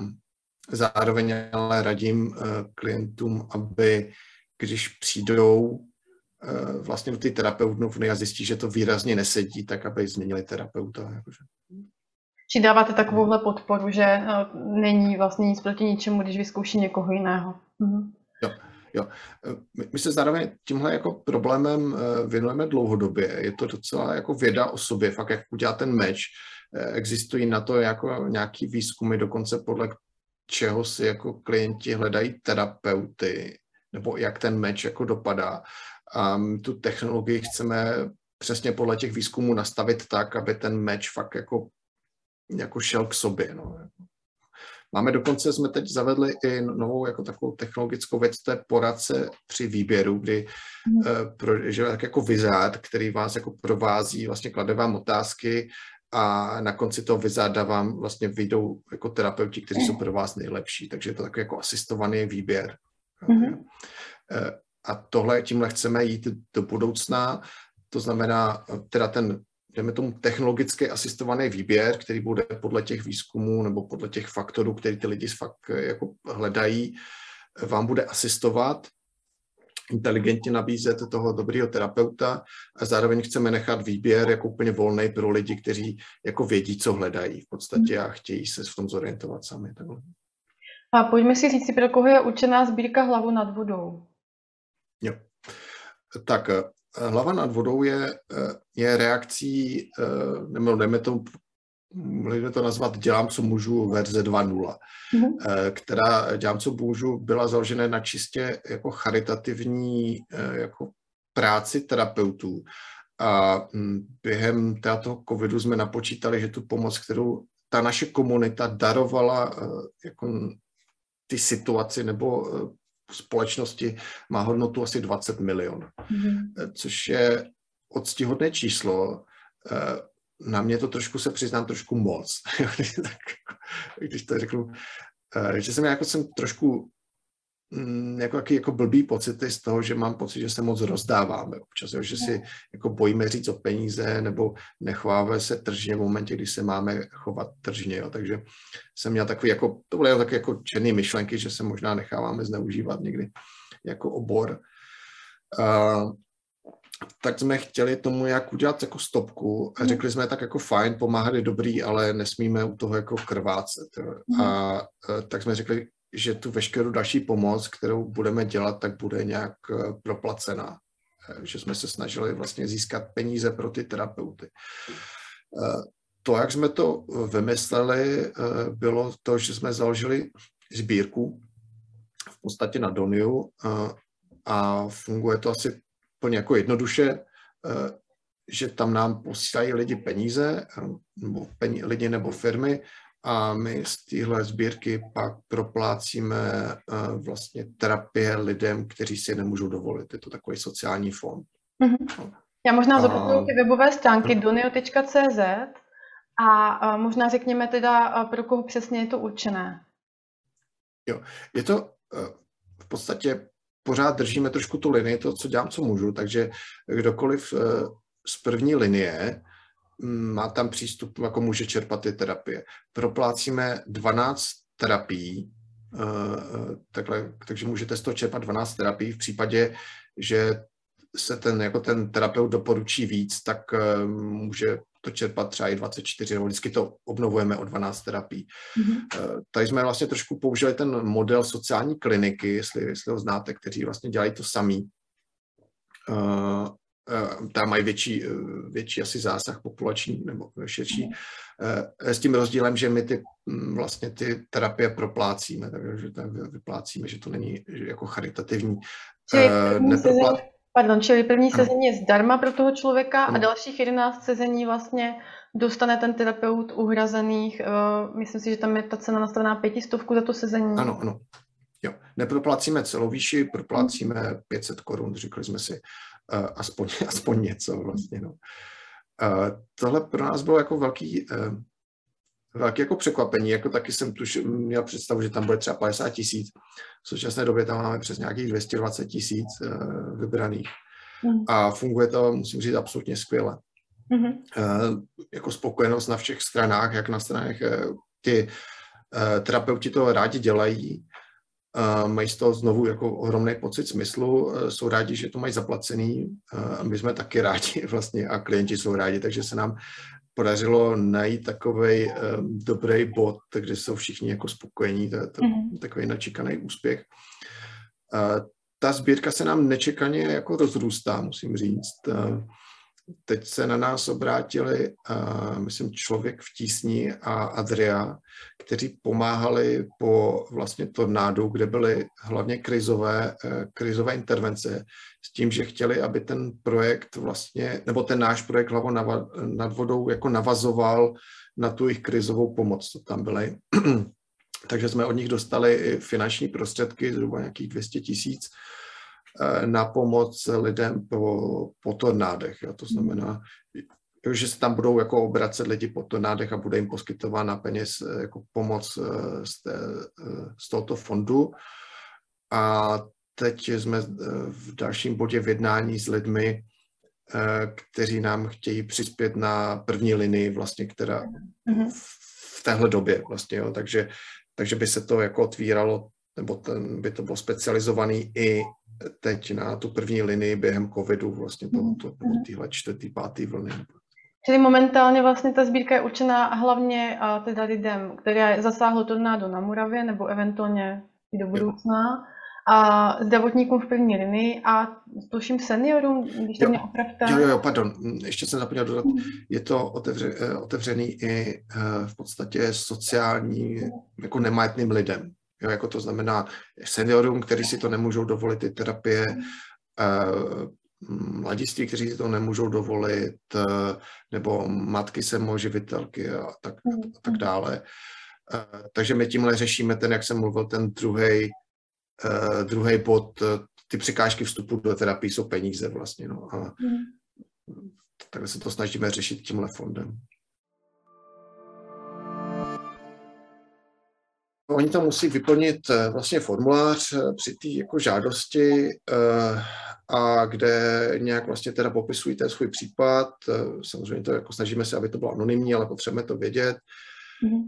zároveň ale radím uh, klientům, aby když přijdou uh, vlastně do ty terapeutny a zjistí, že to výrazně nesedí, tak aby změnili terapeuta. Jakože. Či dáváte takovouhle podporu, že uh, není vlastně nic proti ničemu, když vyzkouší někoho jiného. Mhm. Jo. Jo. My, se zároveň tímhle jako problémem eh, věnujeme dlouhodobě. Je to docela jako věda o sobě, fakt jak udělat ten meč. Eh, existují na to jako nějaký výzkumy, dokonce podle čeho si jako klienti hledají terapeuty, nebo jak ten meč jako dopadá. A my tu technologii chceme přesně podle těch výzkumů nastavit tak, aby ten meč fakt jako, jako šel k sobě. No. Máme dokonce, jsme teď zavedli i novou jako takovou technologickou věc, to je poradce při výběru, kdy mm. pro, že tak jako vizár, který vás jako provází, vlastně klade vám otázky a na konci toho vizáda vám vlastně vyjdou jako terapeuti, kteří jsou pro vás nejlepší, takže je to takový jako asistovaný výběr. Mm. Uh, a tohle, tímhle chceme jít do budoucna, to znamená, teda ten dejme tomu, technologicky asistovaný výběr, který bude podle těch výzkumů nebo podle těch faktorů, který ty lidi fakt eh, jako hledají, eh, vám bude asistovat, inteligentně nabízet toho dobrého terapeuta a zároveň chceme nechat výběr jako úplně volný pro lidi, kteří jako vědí, co hledají v podstatě a chtějí se v tom zorientovat sami. Takhle. A pojďme si říct, pro koho je určená sbírka hlavu nad vodou. Jo. Tak eh, hlava nad vodou je, eh, je reakcí, eh, nebo jdeme to, můžeme to nazvat Dělám, co můžu verze 2.0, mm-hmm. která Dělám, co můžu byla založena na čistě jako charitativní jako práci terapeutů. A hm, během této covidu jsme napočítali, že tu pomoc, kterou ta naše komunita darovala jako ty situaci nebo společnosti má hodnotu asi 20 milionů, mm-hmm. což je odstihodné číslo. Na mě to trošku se přiznám trošku moc, *laughs* když to řeknu, že jsem jako jsem trošku Mm, jako, jako blbý pocity z toho, že mám pocit, že se moc rozdáváme občas, jo, že si jako bojíme říct o peníze nebo nechováme se tržně v momentě, kdy se máme chovat tržně. Jo. Takže jsem měl takový, jako, to byly takové jako černé myšlenky, že se možná necháváme zneužívat někdy jako obor. Uh, tak jsme chtěli tomu jak udělat jako stopku a mhm. řekli jsme tak jako fajn, pomáhat je dobrý, ale nesmíme u toho jako krvácet. Mhm. A tak jsme řekli, že tu veškerou další pomoc, kterou budeme dělat, tak bude nějak eh, proplacená. Eh, že jsme se snažili vlastně získat peníze pro ty terapeuty. To, jak jsme to vymysleli, bylo to, že jsme založili sbírku v podstatě na Doniu a funguje to asi plně jako jednoduše, že tam nám posílají lidi peníze, nebo peníze, lidi nebo firmy a my z téhle sbírky pak proplácíme uh, vlastně terapie lidem, kteří si je nemůžou dovolit. Je to takový sociální fond. Mm-hmm. Já možná zopakuju ty webové stránky no. donio.cz a uh, možná řekněme teda, pro koho přesně je to určené. Jo, je to v podstatě pořád držíme trošku tu linii, to, co dělám, co můžu, takže kdokoliv uh, z první linie má tam přístup, jako může čerpat ty terapie. Proplácíme 12 terapií, eh, eh, takhle, takže můžete z toho čerpat 12 terapií v případě, že se ten, jako ten terapeut doporučí víc, tak eh, může to čerpat třeba i 24, nebo vždycky to obnovujeme o 12 terapií. Mm-hmm. Tady jsme vlastně trošku použili ten model sociální kliniky, jestli, jestli ho znáte, kteří vlastně dělají to samý. Eh, tam mají větší, větší asi zásah populační nebo širší, eh, s tím rozdílem, že my ty mm, vlastně ty terapie proplácíme, takže to vyplácíme, že to není jako charitativní. Sezení, pardon, čili první sezení je zdarma pro toho člověka ano. a dalších 11 sezení vlastně dostane ten terapeut uhrazených, uh, myslím si, že tam je ta cena nastavená pětistovku za to sezení. Ano, ano. Jo. Neproplácíme celou výši, proplácíme 500 korun, řekli jsme si aspoň, *laughs* aspoň něco vlastně. No. Tohle pro nás bylo jako velký, e, velký jako překvapení, jako taky jsem tuž měl představu, že tam bude třeba 50 tisíc. V současné době tam máme přes nějakých 220 tisíc e, vybraných. Mm. A funguje to, musím říct, absolutně skvěle. Mm-hmm. Jako spokojenost na všech stranách, jak na stranách ty terapeuti to rádi dělají, mají z toho znovu jako ohromný pocit smyslu, jsou rádi, že to mají zaplacený my jsme taky *laughs* rádi vlastně a klienti jsou rádi, takže se nám podařilo najít takový um, dobrý bod, kde jsou všichni jako spokojení, to je to, mm-hmm. takový načíkaný úspěch. Uh, ta sbírka se nám nečekaně jako rozrůstá, musím říct. Uh, teď se na nás obrátili, uh, myslím, člověk v tísni a Adria, kteří pomáhali po vlastně tornádu, kde byly hlavně krizové, uh, krizové intervence, s tím, že chtěli, aby ten projekt vlastně, nebo ten náš projekt hlavo nad vodou jako navazoval na tu jejich krizovou pomoc, co tam byly. *clears throat* Takže jsme od nich dostali finanční prostředky, zhruba nějakých 200 tisíc, Eh, na pomoc lidem po, po tornádech. Jo. To znamená, že se tam budou jako obracet lidi po tornádech a bude jim poskytována peněz eh, jako pomoc eh, z, té, z tohoto fondu. A teď jsme v dalším bodě v jednání s lidmi, kteří nám chtějí přispět na první linii, vlastně, která mm-hmm. v téhle době vlastně, jo. Takže, takže by se to jako otvíralo, nebo ten, by to bylo specializovaný i teď na tu první linii během covidu, vlastně to, to, to mhm. tyhle čtvrtý, pátý vlny. Čili momentálně vlastně ta sbírka je určená hlavně uh, teda lidem, které zasáhlo tornádo na Muravě nebo eventuálně i do budoucna. A zdravotníkům v první linii a tuším seniorům, když to mě opravte. Jo, jo, jo, pardon, ještě jsem zapomněl dodat, mm. je to otevře, eh, otevřený i uh, v podstatě sociální, jako nemajetným lidem. Jo, jako to znamená seniorům, kteří si to nemůžou dovolit, ty terapie, uh, mladiství, kteří si to nemůžou dovolit, nebo matky samoživitelky a tak, a tak dále. Takže my tímhle řešíme ten, jak jsem mluvil, ten druhý uh, druhý bod, ty překážky vstupu do terapie jsou peníze vlastně. No. A takhle se to snažíme řešit tímhle fondem. Oni tam musí vyplnit eh, vlastně formulář eh, při té jako žádosti eh, a kde nějak vlastně teda popisují ten svůj případ. Samozřejmě to jako snažíme se, aby to bylo anonymní, ale potřebujeme to vědět. Mm-hmm.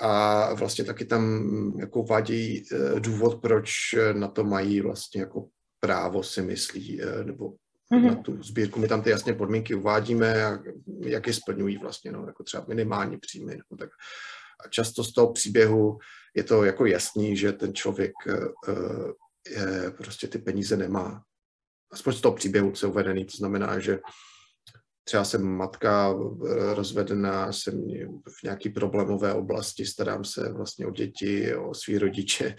A vlastně taky tam jako uvádí důvod, proč na to mají vlastně jako právo si myslí, nebo mm-hmm. na tu sbírku. My tam ty jasně podmínky uvádíme, a jak je splňují vlastně, no, jako třeba minimální příjmy. Nebo tak. A často z toho příběhu je to jako jasný, že ten člověk uh, je, prostě ty peníze nemá. Aspoň z toho příběhu, co je uvedený, to znamená, že třeba jsem matka eh, rozvedená, jsem v nějaký problémové oblasti, starám se vlastně o děti, o svý rodiče,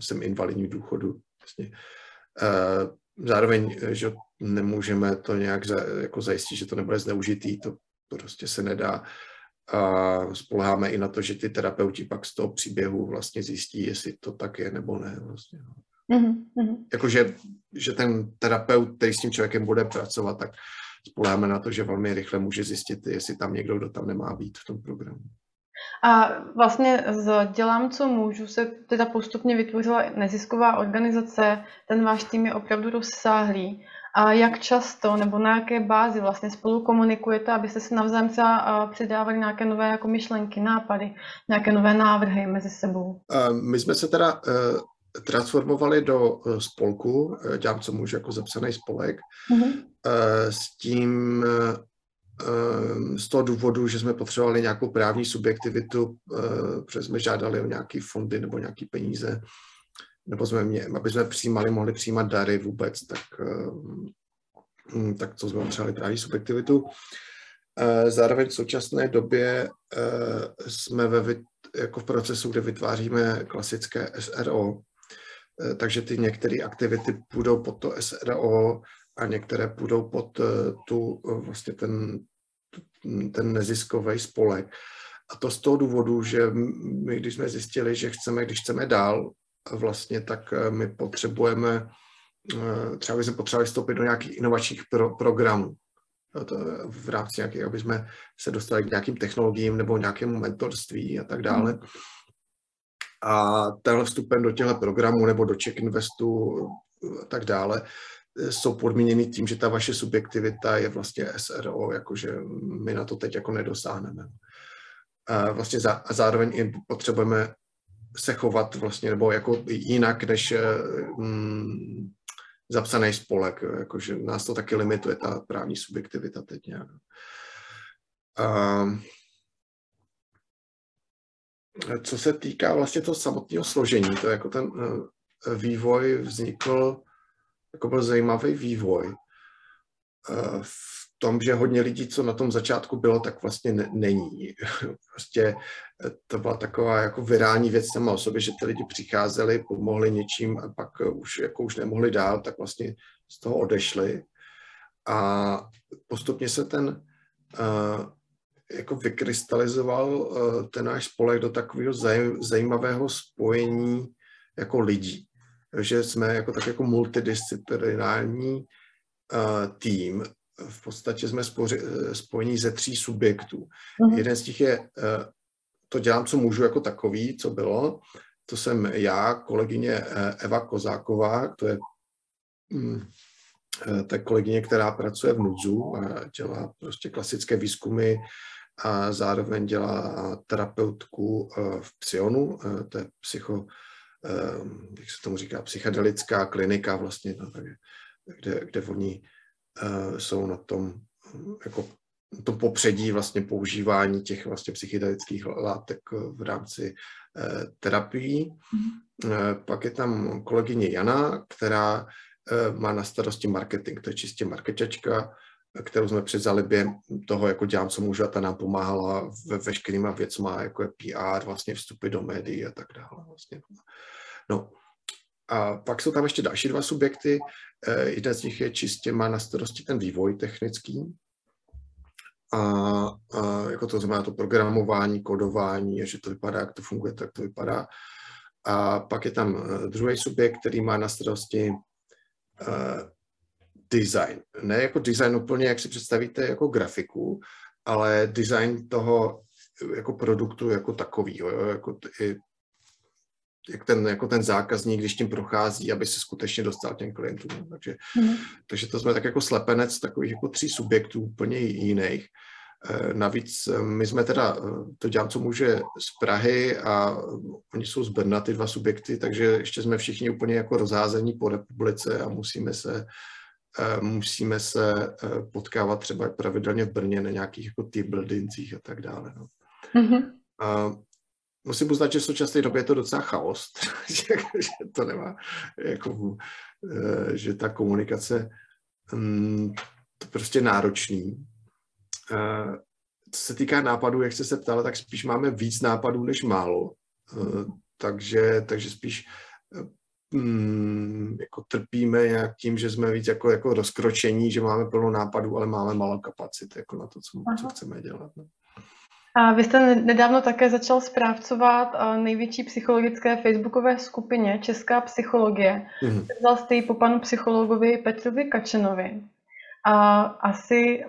jsem invalidní důchodu. Vlastně. Zároveň, že nemůžeme to nějak za, jako zajistit, že to nebude zneužitý, to prostě se nedá a spoleháme i na to, že ty terapeuti pak z toho příběhu vlastně zjistí, jestli to tak je nebo ne. Vlastně. Mm-hmm. Jakože že ten terapeut, který s tím člověkem bude pracovat, tak spoleháme na to, že velmi rychle může zjistit, jestli tam někdo, kdo tam nemá být v tom programu. A vlastně z Dělám, co můžu, se teda postupně vytvořila nezisková organizace, ten váš tým je opravdu rozsáhlý. A jak často nebo na jaké bázi vlastně spolu komunikujete, abyste se navzájem třeba přidávali nějaké nové jako myšlenky, nápady, nějaké nové návrhy mezi sebou? My jsme se teda e, transformovali do e, spolku, e, dělám co můžu jako zapsaný spolek, mm-hmm. s tím z toho důvodu, že jsme potřebovali nějakou právní subjektivitu, protože jsme žádali o nějaké fondy nebo nějaké peníze nebo jsme mě, aby jsme přijímali, mohli přijímat dary vůbec, tak, eh, hm, tak to jsme potřebovali právě subjektivitu. Eh, zároveň v současné době eh, jsme ve, jako v procesu, kde vytváříme klasické SRO, takže ty některé aktivity půjdou pod to SRO a některé půjdou pod tu, vlastně ten, ten neziskový spolek. A to z toho důvodu, že my, když jsme zjistili, že chceme, když chceme dál, vlastně, tak eh, my potřebujeme, eh, třeba bychom potřebovali vstoupit do nějakých inovačních pro, programů v rámci nějakých, aby jsme se dostali k nějakým technologiím nebo nějakému mentorství a tak dále. A tenhle vstupem do těchto programů nebo do Check Investu a tak dále eh, jsou podmíněny tím, že ta vaše subjektivita je vlastně SRO, jakože my na to teď jako nedosáhneme. A vlastně za, a zároveň i potřebujeme se chovat vlastně, nebo jako jinak než mm, zapsaný spolek, jakože nás to taky limituje, ta právní subjektivita teď nějak. A, co se týká vlastně toho samotného složení, to jako ten eh, vývoj vznikl, jako byl zajímavý vývoj. Eh, v tom, že hodně lidí, co na tom začátku bylo, tak vlastně ne, není. *laughs* Prostě eh, to byla taková jako virální věc sama o sobě, že ty lidi přicházeli, pomohli něčím a pak už, jako už nemohli dál, tak vlastně z toho odešli. A postupně se ten uh, jako vykrystalizoval uh, ten náš spolek do takového zaj, zajímavého spojení jako lidí. Že jsme jako tak jako multidisciplinární uh, tým v podstatě jsme spoři, eh, spojení ze tří subjektů. Mm-hmm. Jeden z těch je, eh, to dělám, co můžu jako takový, co bylo. To jsem já, kolegyně eh, Eva Kozáková, to je mm, ta kolegyně, která pracuje v NUDZu a dělá prostě klasické výzkumy a zároveň dělá terapeutku v Psionu, to je psycho, jak se tomu říká, psychedelická klinika vlastně, no, kde, kde oni jsou na tom jako to popředí vlastně používání těch vlastně psychedelických látek v rámci uh, terapií. Mm. Uh, pak je tam kolegyně Jana, která má na starosti marketing, to je čistě marketačka, kterou jsme předzali během toho, jako dělám, co můžu, a ta nám pomáhala ve veškerýma věcma, jako je PR, vlastně vstupy do médií a tak dále. Vlastně. No, a pak jsou tam ještě další dva subjekty. Eh, jeden z nich je čistě, má na starosti ten vývoj technický, a, a jako to znamená to programování, kodování, že to vypadá, jak to funguje, tak to vypadá. A pak je tam eh, druhý subjekt, který má na starosti design. Ne jako design úplně, jak si představíte, jako grafiku, ale design toho jako produktu jako takovýho, jo, jako t- jak ten, jako ten zákazník, když tím prochází, aby se skutečně dostal těm klientům. Takže, mm. takže to jsme tak jako slepenec takových jako tří subjektů úplně jiných. Eh, navíc eh, my jsme teda, eh, to dělám, co může z Prahy a oni jsou z Brna, ty dva subjekty, takže ještě jsme všichni úplně jako rozházení po republice a musíme se, musíme se potkávat třeba pravidelně v Brně na nějakých jako team buildincích a tak dále. No. Mm-hmm. A musím uznat, že v současné době je to docela chaos, *laughs* že, že to nemá, jako, že ta komunikace mm, to prostě náročný co se týká nápadů, jak jste se ptala, tak spíš máme víc nápadů než málo. Eh, takže, takže spíš mm, jako trpíme nějak tím, že jsme víc jako, jako rozkročení, že máme plno nápadů, ale máme malou kapacity jako na to, co, co chceme dělat. No. A vy jste nedávno také začal správcovat eh, největší psychologické facebookové skupině Česká psychologie. Mm-hmm. Vzal jste ji po panu psychologovi Petrovi Kačenovi. A asi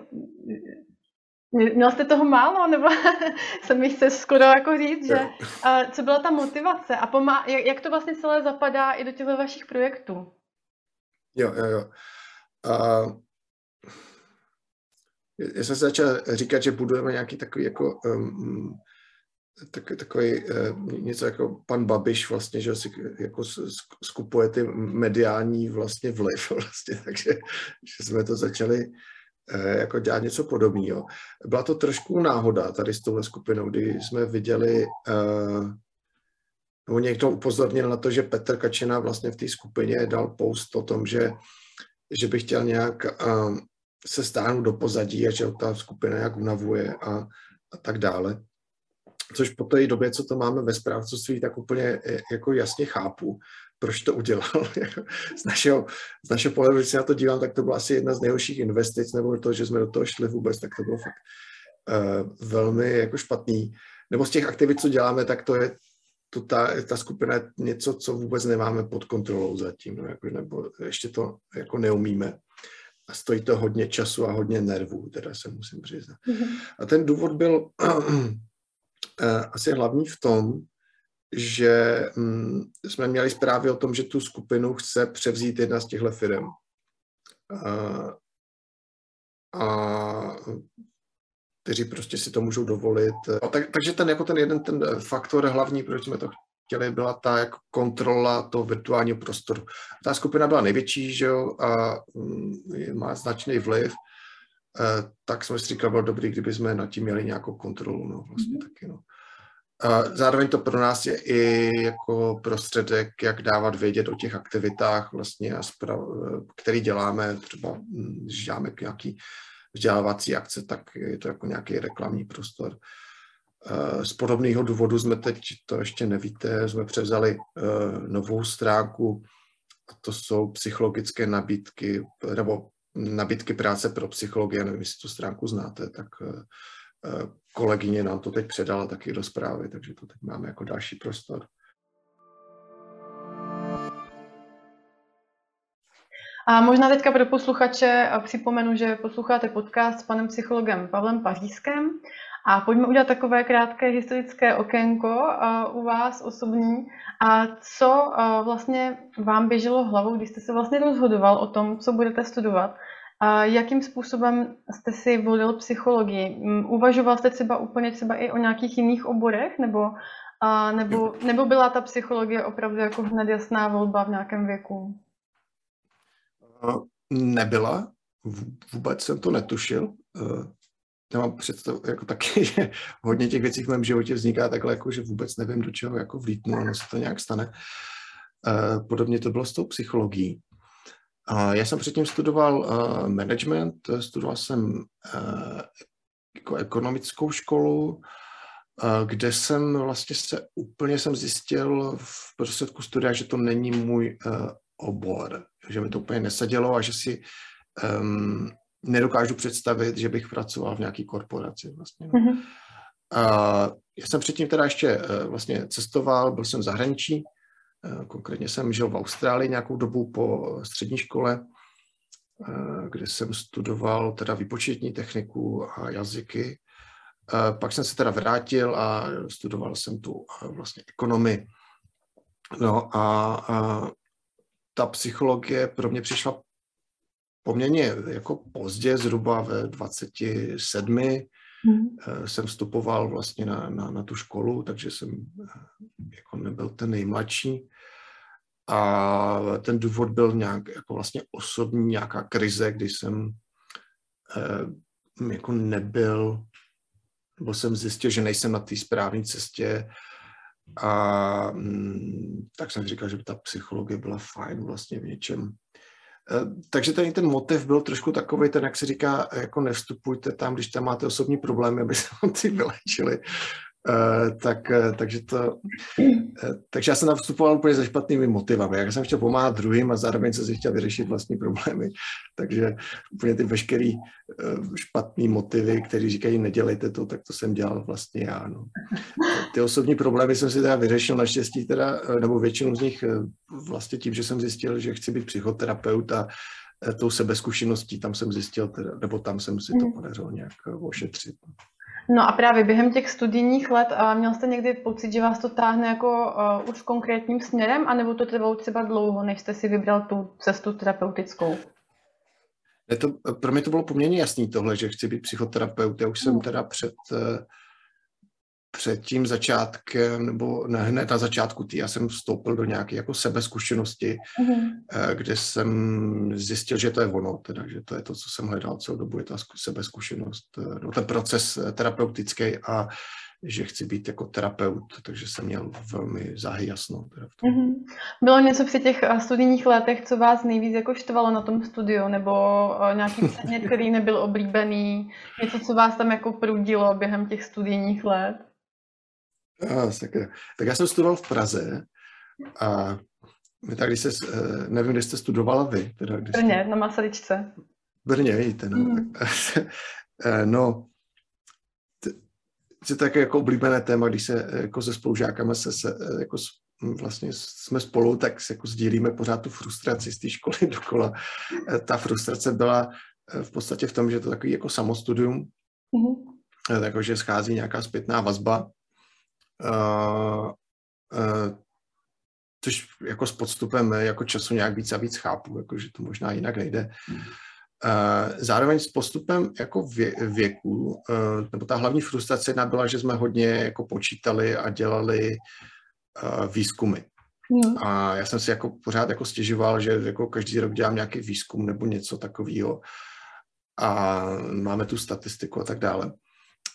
Měl jste toho málo, nebo *laughs* se mi chce skoro jako říct, že a co byla ta motivace a pomá- jak, jak to vlastně celé zapadá i do těch vašich projektů? Jo, jo, jo. A já jsem se začal říkat, že budujeme nějaký takový jako um, tak, takový uh, něco jako pan Babiš vlastně, že si jako skupuje ty mediální vlastně vliv *laughs* vlastně, takže že jsme to začali Eh, jako dělat něco podobného. Byla to trošku náhoda tady s touhle skupinou, kdy jsme viděli, uh, nebo někdo upozornil na to, že Petr Kačina vlastně v té skupině dal post o tom, že, že by chtěl nějak uh, se stáhnout do pozadí a že ta skupina nějak unavuje a, a tak dále. Což po té době, co to máme ve správcovství, tak úplně jako jasně chápu, proč to udělal. *laughs* z, našeho, z našeho pohledu, když se na to dívám, tak to byla asi jedna z nejhorších investic, nebo to, že jsme do toho šli vůbec, tak to bylo fakt uh, velmi jako špatný. Nebo z těch aktivit, co děláme, tak to je to ta, ta skupina je něco, co vůbec nemáme pod kontrolou zatím, no, jako, nebo ještě to jako neumíme. A stojí to hodně času a hodně nervů, teda se musím přiznat. Mm-hmm. A ten důvod byl uh, *clears throat* asi hlavní v tom, že hm, jsme měli zprávy o tom, že tu skupinu chce převzít jedna z těchto firm. A, a kteří prostě si to můžou dovolit. A tak, takže ten jako ten jeden ten faktor hlavní, proč jsme to chtěli, byla ta jako kontrola toho virtuálního prostoru. Ta skupina byla největší, že jo, a hm, má značný vliv, e, tak jsme si říkali, bylo dobrý, kdyby jsme nad tím měli nějakou kontrolu, no vlastně mm-hmm. taky, no. Zároveň to pro nás je i jako prostředek, jak dávat vědět o těch aktivitách, vlastně, který děláme, třeba hm, když děláme nějaký vzdělávací akce, tak je to jako nějaký reklamní prostor. Z podobného důvodu jsme teď, to ještě nevíte, jsme převzali novou stránku, a to jsou psychologické nabídky, nebo nabídky práce pro psychologie, nevím, jestli tu stránku znáte, tak kolegyně nám to teď předala taky do zprávy, takže to teď máme jako další prostor. A možná teďka pro posluchače připomenu, že posloucháte podcast s panem psychologem Pavlem Pařískem a pojďme udělat takové krátké historické okénko u vás osobní. A co vlastně vám běželo hlavou, když jste se vlastně rozhodoval o tom, co budete studovat? Jakým způsobem jste si volil psychologii? Uvažoval jste třeba úplně třeba i o nějakých jiných oborech, nebo, a, nebo, nebo byla ta psychologie opravdu jako hned jasná volba v nějakém věku? Nebyla, vůbec jsem to netušil. Já mám představu jako taky, *laughs* že hodně těch věcí v mém životě vzniká takhle, jako, že vůbec nevím, do čeho jako vlítnu, ono se to nějak stane. Podobně to bylo s tou psychologií. Já jsem předtím studoval uh, management, studoval jsem uh, jako ekonomickou školu, kde jsem vlastně se úplně jsem zjistil v prostředku studia, že to není můj obor, že mi to úplně nesedělo a že si um, nedokážu představit, že bych pracoval v nějaké korporaci vlastně. No. Mm-hmm. Uh, já jsem předtím teda ještě vlastně cestoval, byl jsem v zahraničí, Eh, konkrétně jsem žil v Austrálii nějakou dobu po střední škole kde jsem studoval teda výpočetní techniku a jazyky. Pak jsem se teda vrátil a studoval jsem tu vlastně ekonomii. No a, a ta psychologie pro mě přišla poměrně jako pozdě, zhruba ve 27. Mm. jsem vstupoval vlastně na, na, na tu školu, takže jsem eh, jako nebyl ten nejmladší. A ten důvod byl nějak jako vlastně osobní nějaká krize, kdy jsem eh, jako nebyl, nebo jsem zjistil, že nejsem na té správné cestě a mm, tak jsem říkal, že by ta psychologie byla fajn vlastně v něčem. E, takže ten, ten motiv byl trošku takový, ten, jak se říká, jako nevstupujte tam, když tam máte osobní problémy, aby se vám ty vylečili. Uh, tak, uh, takže, to, uh, takže já jsem tam vstupoval úplně se špatnými motivami. Já jsem chtěl pomáhat druhým a zároveň jsem si chtěl vyřešit vlastní problémy. *laughs* Takže úplně ty veškerý špatný motivy, které říkají nedělejte to, tak to jsem dělal vlastně já. No. Ty osobní problémy jsem si teda vyřešil naštěstí teda, nebo většinu z nich vlastně tím, že jsem zjistil, že chci být psychoterapeut a tou sebezkušeností tam jsem zjistil, teda, nebo tam jsem si to mhm. podařilo nějak ošetřit. No a právě během těch studijních let měl jste někdy pocit, že vás to táhne jako uh, už konkrétním směrem, anebo to trvalo třeba dlouho, než jste si vybral tu cestu terapeutickou? Ne, to, pro mě to bylo poměrně jasný tohle, že chci být psychoterapeut. Já už jsem hmm. teda před uh, před tím začátkem, nebo ne, hned na začátku tý, já jsem vstoupil do nějaké jako sebezkušenosti, mm-hmm. kde jsem zjistil, že to je ono, teda, že to je to, co jsem hledal celou dobu, je ta sebezkušenost, eh, no, ten proces eh, terapeutický a že chci být jako terapeut, takže jsem měl velmi záhy jasno. Teda v tom. Mm-hmm. Bylo něco při těch studijních letech, co vás nejvíc jako štvalo na tom studiu, nebo nějaký předmět, který nebyl oblíbený, něco, co vás tam jako prudilo během těch studijních let? Ah, sakra. Tak já jsem studoval v Praze a tak když se, eh, nevím, kde jste studovala vy. Teda, kde Brně, jste... na Masaryčce. Brně, víte, no. Mm. *laughs* no, je také jako oblíbené téma, když se jako se spolužákama se, se jako vlastně jsme spolu, tak se jako sdílíme pořád tu frustraci z té školy *laughs* dokola. Ta frustrace byla v podstatě v tom, že to takový jako samostudium, mm-hmm. takže schází nějaká zpětná vazba Uh, uh, což jako s podstupem jako času nějak víc a víc chápu, jako, že to možná jinak nejde. Uh, zároveň s postupem jako vě, věku, uh, nebo ta hlavní frustrace jedna byla, že jsme hodně jako počítali a dělali uh, výzkumy. Mm. A já jsem si jako pořád jako stěžoval, že jako každý rok dělám nějaký výzkum nebo něco takového a máme tu statistiku a tak dále.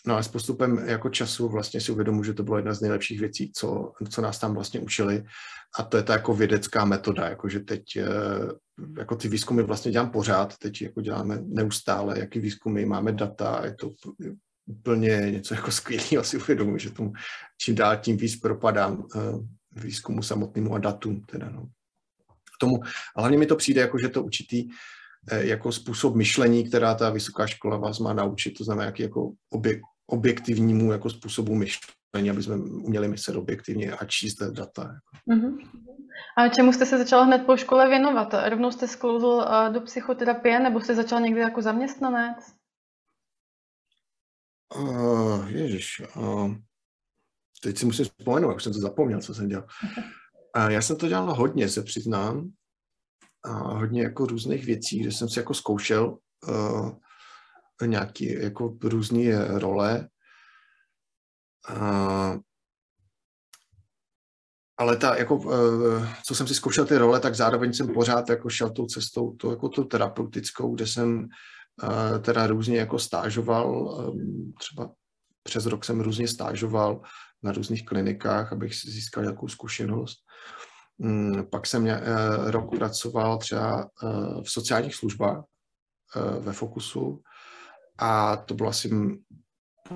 No a s postupem jako času vlastně si uvědomuji, že to bylo jedna z nejlepších věcí, co, co nás tam vlastně učili. A to je ta jako vědecká metoda, jako že teď eh, jako ty výzkumy vlastně dělám pořád, teď jako děláme neustále, jaký výzkumy, máme data, je to úplně něco jako skvělého, si uvědomuji, že tomu čím dál tím víc propadám eh, výzkumu samotnému a datům. Teda, no. Tomu, a hlavně mi to přijde, jako, že to určitý jako způsob myšlení, která ta vysoká škola vás má naučit, to znamená, jaký jako objekt, objektivnímu jako způsobu myšlení, aby jsme uměli myslet objektivně a číst data. Jako. Uh-huh. A čemu jste se začal hned po škole věnovat? Rovnou jste sklouzl do psychoterapie nebo jste začal někdy jako zaměstnanec? Uh, ježiš, uh, teď si musím vzpomenout, už jsem to zapomněl, co jsem dělal. Uh, *laughs* já jsem to dělal hodně, se přiznám. A hodně jako různých věcí, kde jsem si jako zkoušel uh, nějaký jako různé role. A, ale ta, jako, e, co jsem si zkoušel ty role, tak zároveň jsem pořád jako šel tou cestou, to jako tu terapeutickou, kde jsem e, teda různě jako stážoval, e, třeba přes rok jsem různě stážoval na různých klinikách, abych si získal nějakou zkušenost. Mm, pak jsem rok pracoval třeba v sociálních službách ve Fokusu a to bylo asi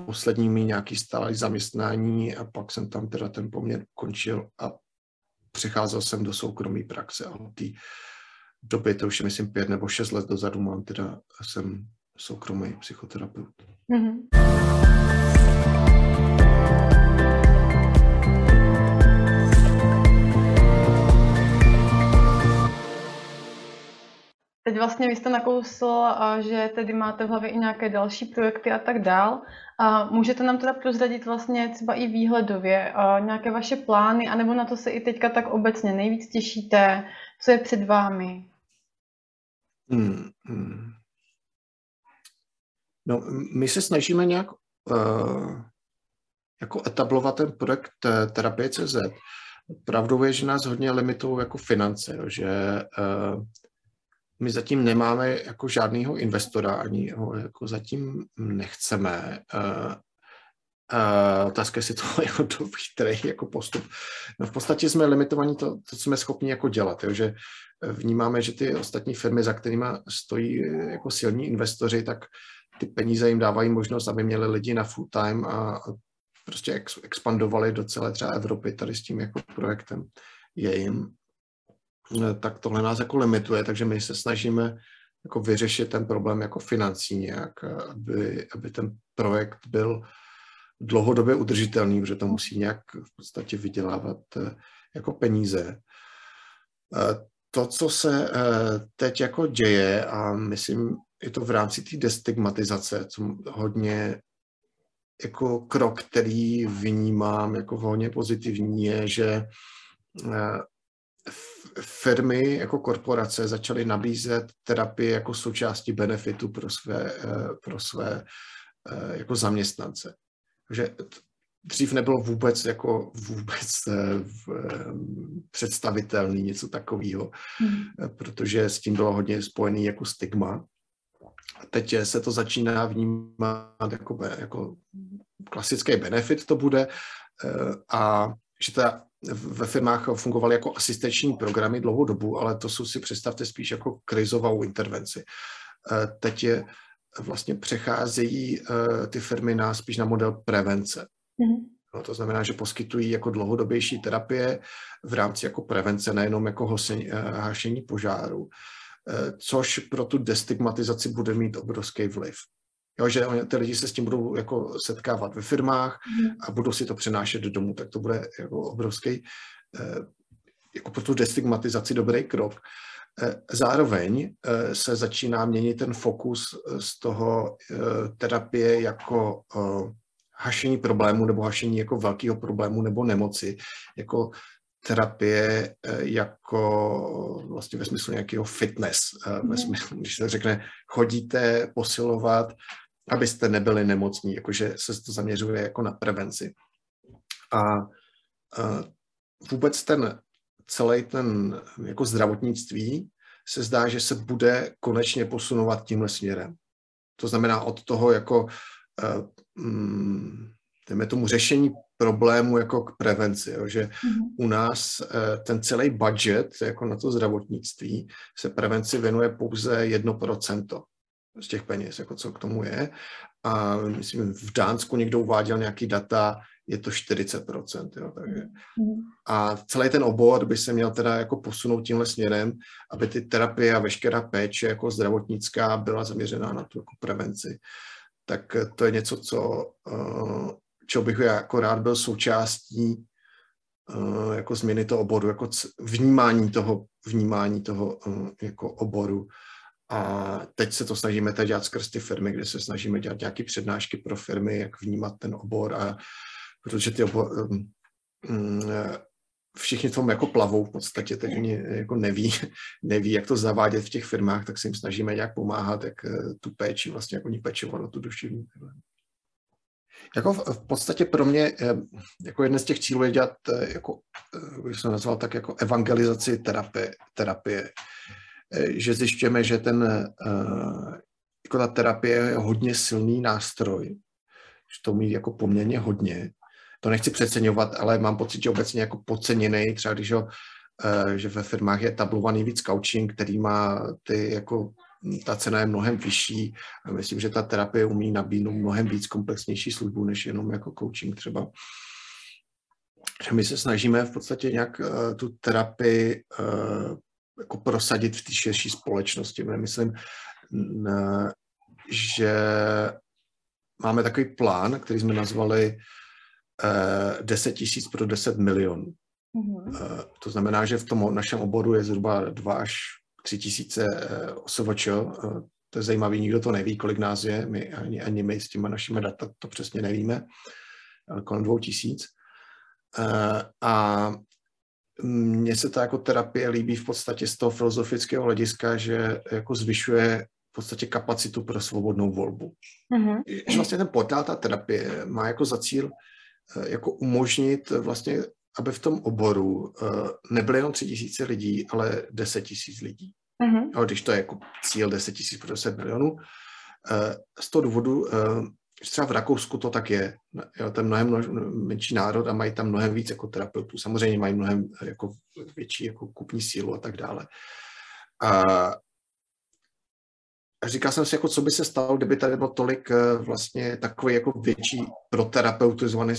poslední mi nějaký stálý zaměstnání a pak jsem tam teda ten poměr končil a přecházel jsem do soukromé praxe a od té doby, to už je myslím pět nebo šest let dozadu, mám teda, jsem soukromý psychoterapeut. Mm-hmm. Teď vlastně vy jste nakousl, že tedy máte v hlavě i nějaké další projekty a tak dál. A můžete nám teda prozradit vlastně třeba i výhledově nějaké vaše plány, anebo na to se i teďka tak obecně nejvíc těšíte, co je před vámi? Hmm, hmm. No, my se snažíme nějak uh, jako etablovat ten projekt terapie CZ. Pravdou je, že nás hodně limitují jako finance, jo, že uh, my zatím nemáme jako žádného investora, ani ho jako zatím nechceme. Uh, uh, otázka, jestli to *laughs* je jako dobrý který jako postup. No v podstatě jsme limitovaní to, to co jsme schopni jako dělat, jo, že vnímáme, že ty ostatní firmy, za kterými stojí jako silní investoři, tak ty peníze jim dávají možnost, aby měli lidi na full time a prostě ex, expandovali do celé třeba Evropy tady s tím jako projektem je jim, tak tohle nás jako limituje, takže my se snažíme jako vyřešit ten problém jako financí nějak, aby, aby ten projekt byl dlouhodobě udržitelný, protože to musí nějak v podstatě vydělávat eh, jako peníze. Eh, to, co se eh, teď jako děje a myslím, je to v rámci té destigmatizace, co hodně jako krok, který vnímám jako hodně pozitivní, je, že eh, firmy jako korporace začaly nabízet terapii jako součástí benefitu pro své, eh, pro své eh, jako zaměstnance. Takže dřív nebylo vůbec jako vůbec představitelný něco takového, hmm. protože s tím bylo hodně spojený jako stigma teď se to začíná vnímat jako, jako klasický benefit to bude eh, a že ta ve firmách fungovaly jako asistenční programy dlouhou dobu, ale to jsou si představte spíš jako krizovou intervenci. Eh, teď je vlastně přecházejí eh, ty firmy na spíš na model prevence. Mm-hmm. No, to znamená, že poskytují jako dlouhodobější terapie v rámci jako prevence, nejenom jako hosení, hašení požáru. Eh, což pro tu destigmatizaci bude mít obrovský vliv. Jo, že ty lidi se s tím budou jako setkávat ve firmách mhm. a budou si to přenášet do domu, tak to bude jako obrovský, eh, jako pro tu destigmatizaci dobrý krok. Eh, zároveň se začíná měnit ten fokus z toho terapie jako hašení problému nebo hašení jako velkého problému nebo nemoci, jako terapie eh, jako vlastně ve smyslu nějakého fitness, eh, ve mhm. smyslu, když se řekne, chodíte posilovat, abyste nebyli nemocní, jakože se to zaměřuje jako na prevenci. A, vůbec ten celý ten jako zdravotnictví se zdá, že se bude konečně posunovat tímhle směrem. To znamená od toho jako um, tomu řešení problému jako k prevenci, jo, že mm-hmm. u nás eh, ten celý budget jako na to zdravotnictví se prevenci věnuje pouze 1% z těch peněz, jako co k tomu je. A myslím, v Dánsku někdo uváděl nějaký data, je to 40%. Jo, takže. Mm-hmm. A celý ten obor by se měl teda jako posunout tímhle směrem, aby ty terapie a veškerá péče jako zdravotnická byla zaměřená na tu jako prevenci. Tak to je něco, co uh, čeho bych jako rád byl součástí uh, jako změny toho oboru, jako vnímání toho, vnímání toho uh, jako oboru. A teď se to snažíme teď dělat skrz ty firmy, kde se snažíme dělat nějaké přednášky pro firmy, jak vnímat ten obor, a, protože ty obor, um, um, všichni tom jako plavou v podstatě, teď oni jako neví, *laughs* neví, jak to zavádět v těch firmách, tak se jim snažíme nějak pomáhat, jak tu péči vlastně, jak oni pečovat o tu duševní. Jako v, v podstatě pro mě eh, jako jeden z těch cílů je dělat, jako, bych jsem nazval tak jako evangelizaci terapie, terapie. Eh, že zjišťujeme, že ten, jako ta terapie je hodně silný nástroj, že to umí jako poměrně hodně. To nechci přeceňovat, ale mám pocit, že obecně jako podceněný, třeba když ho, že ve firmách je tablovaný víc coaching, který má ty jako ta cena je mnohem vyšší myslím, že ta terapie umí nabídnout mnohem víc komplexnější službu, než jenom jako coaching třeba. Že my se snažíme v podstatě nějak uh, tu terapii jako prosadit v té širší společnosti. My myslím, že máme takový plán, který jsme nazvali uh, 10 tisíc pro 10 milionů. Mm-hmm. To znamená, že v tom našem oboru je zhruba 2 až 3000 OSVČ, to je zajímavé, nikdo to neví, kolik nás je, my ani, ani my s těma našimi data to přesně nevíme, kolem 2000. A mně se to jako terapie líbí v podstatě z toho filozofického hlediska, že jako zvyšuje v podstatě kapacitu pro svobodnou volbu. Mm-hmm. Že vlastně ten portál, ta terapie má jako za cíl eh, jako umožnit vlastně, aby v tom oboru eh, nebyly jenom tři tisíce lidí, ale deset tisíc lidí. Mm-hmm. Ale když to je jako cíl 10 tisíc pro 10 milionů, eh, z toho důvodu třeba v Rakousku to tak je. Jo, to mnohem menší národ a mají tam mnohem víc jako terapeutů. Samozřejmě mají mnohem jako větší jako kupní sílu a tak dále. A, a říkal jsem si, jako, co by se stalo, kdyby tady bylo tolik eh, vlastně takový jako větší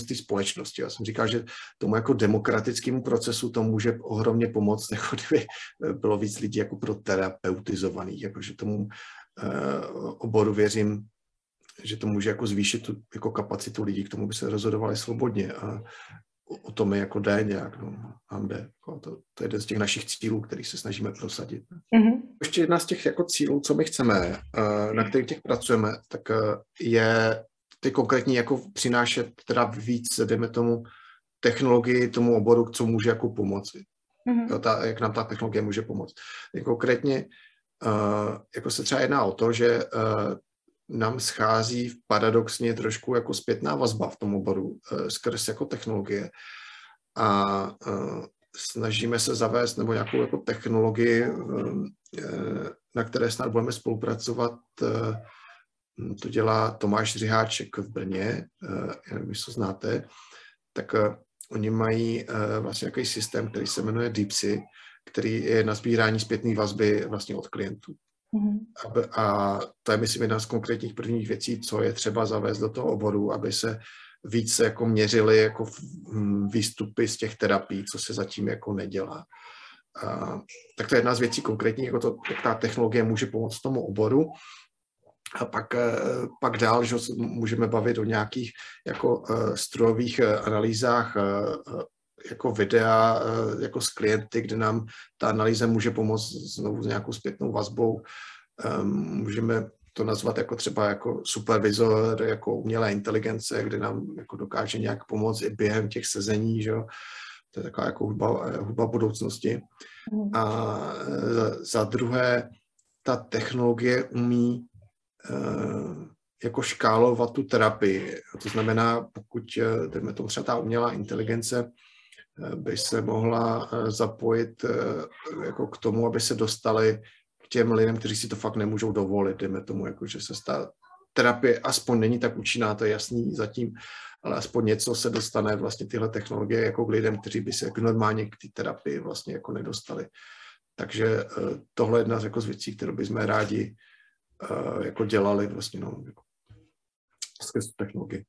té společnosti. Já jsem říkal, že tomu jako demokratickému procesu to může ohromně pomoct, *laughs* jako kdyby eh, bylo víc lidí jako proterapeutizovaných, jakože tomu uh, oboru věřím že to může jako zvýšit tu jako kapacitu lidí k tomu, by se rozhodovali svobodně a o tom je jako jde nějak, no, nám jde. Jako to, to je jeden z těch našich cílů, který se snažíme prosadit. Mm-hmm. Ještě jedna z těch jako cílů, co my chceme, eh, na kterých těch pracujeme, tak eh, je ty konkrétní jako přinášet teda víc, dejme tomu, technologii tomu oboru, co může jako pomoci. Mm-hmm. Jo, ta, jak nám ta technologie může pomoct. Konkrétně uh, jako se třeba jedná o to, že uh, nám schází paradoxně trošku jako zpětná vazba v tom oboru eh, skrz jako technologie a eh, snažíme se zavést nebo nějakou jako technologii, eh, na které snad budeme spolupracovat. To dělá Tomáš Řiháček v Brně, nevím, jestli to znáte, tak oni mají vlastně nějaký systém, který se jmenuje DeepSy, který je na sbírání zpětné vazby vlastně od klientů. Mm-hmm. A to je, myslím, jedna z konkrétních prvních věcí, co je třeba zavést do toho oboru, aby se více jako měřili jako hm, výstupy z těch terapií, co se zatím jako nedělá. A, tak to je jedna z věcí konkrétních, jako to, jak ta technologie může pomoct tomu oboru. A pak, eh, pak dál, že můžeme bavit o nějakých jako uh, strojových uh, analýzách jako videa jako s klienty, kde nám ta analýza může pomoct znovu s nějakou zpětnou vazbou. Ehm, můžeme to nazvat jako třeba jako supervizor, jako umělé inteligence, kde nám jako dokáže nějak pomoct i během těch sezení, že jo. To je taková jako hudba, hudba budoucnosti. Mhm. A za druhé, ta technologie umí jako škálovat tu terapii. To znamená, pokud, eh, dejme tomu třeba ta umělá inteligence, by se mohla eh, zapojit eh, jako k tomu, aby se dostali k těm lidem, kteří si to fakt nemůžou dovolit, dejme tomu, jako že se stá terapie aspoň není tak účinná, to je jasný zatím, ale aspoň něco se dostane vlastně tyhle technologie jako k lidem, kteří by se jako normálně k té terapii vlastně jako nedostali. Takže eh, tohle je jedna z, jako z věcí, kterou bychom rádi jako dělali vlastně no, jako skrz technologii.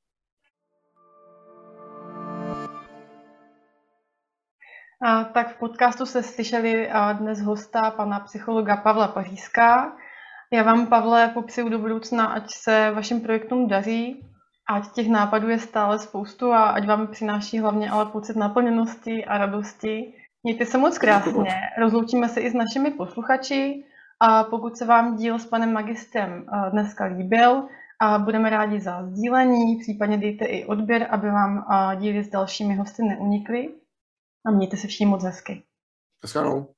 Tak v podcastu se slyšeli dnes hosta pana psychologa Pavla Pařízka. Já vám, Pavle, popřeju do budoucna, ať se vašim projektům daří, ať těch nápadů je stále spoustu a ať vám přináší hlavně ale pocit naplněnosti a radosti. Mějte se moc krásně. Rozloučíme se i s našimi posluchači. A pokud se vám díl s panem magistrem dneska líbil, a budeme rádi za sdílení, případně dejte i odběr, aby vám díly s dalšími hosty neunikly a mějte se všichni moc hezky. Naschledanou.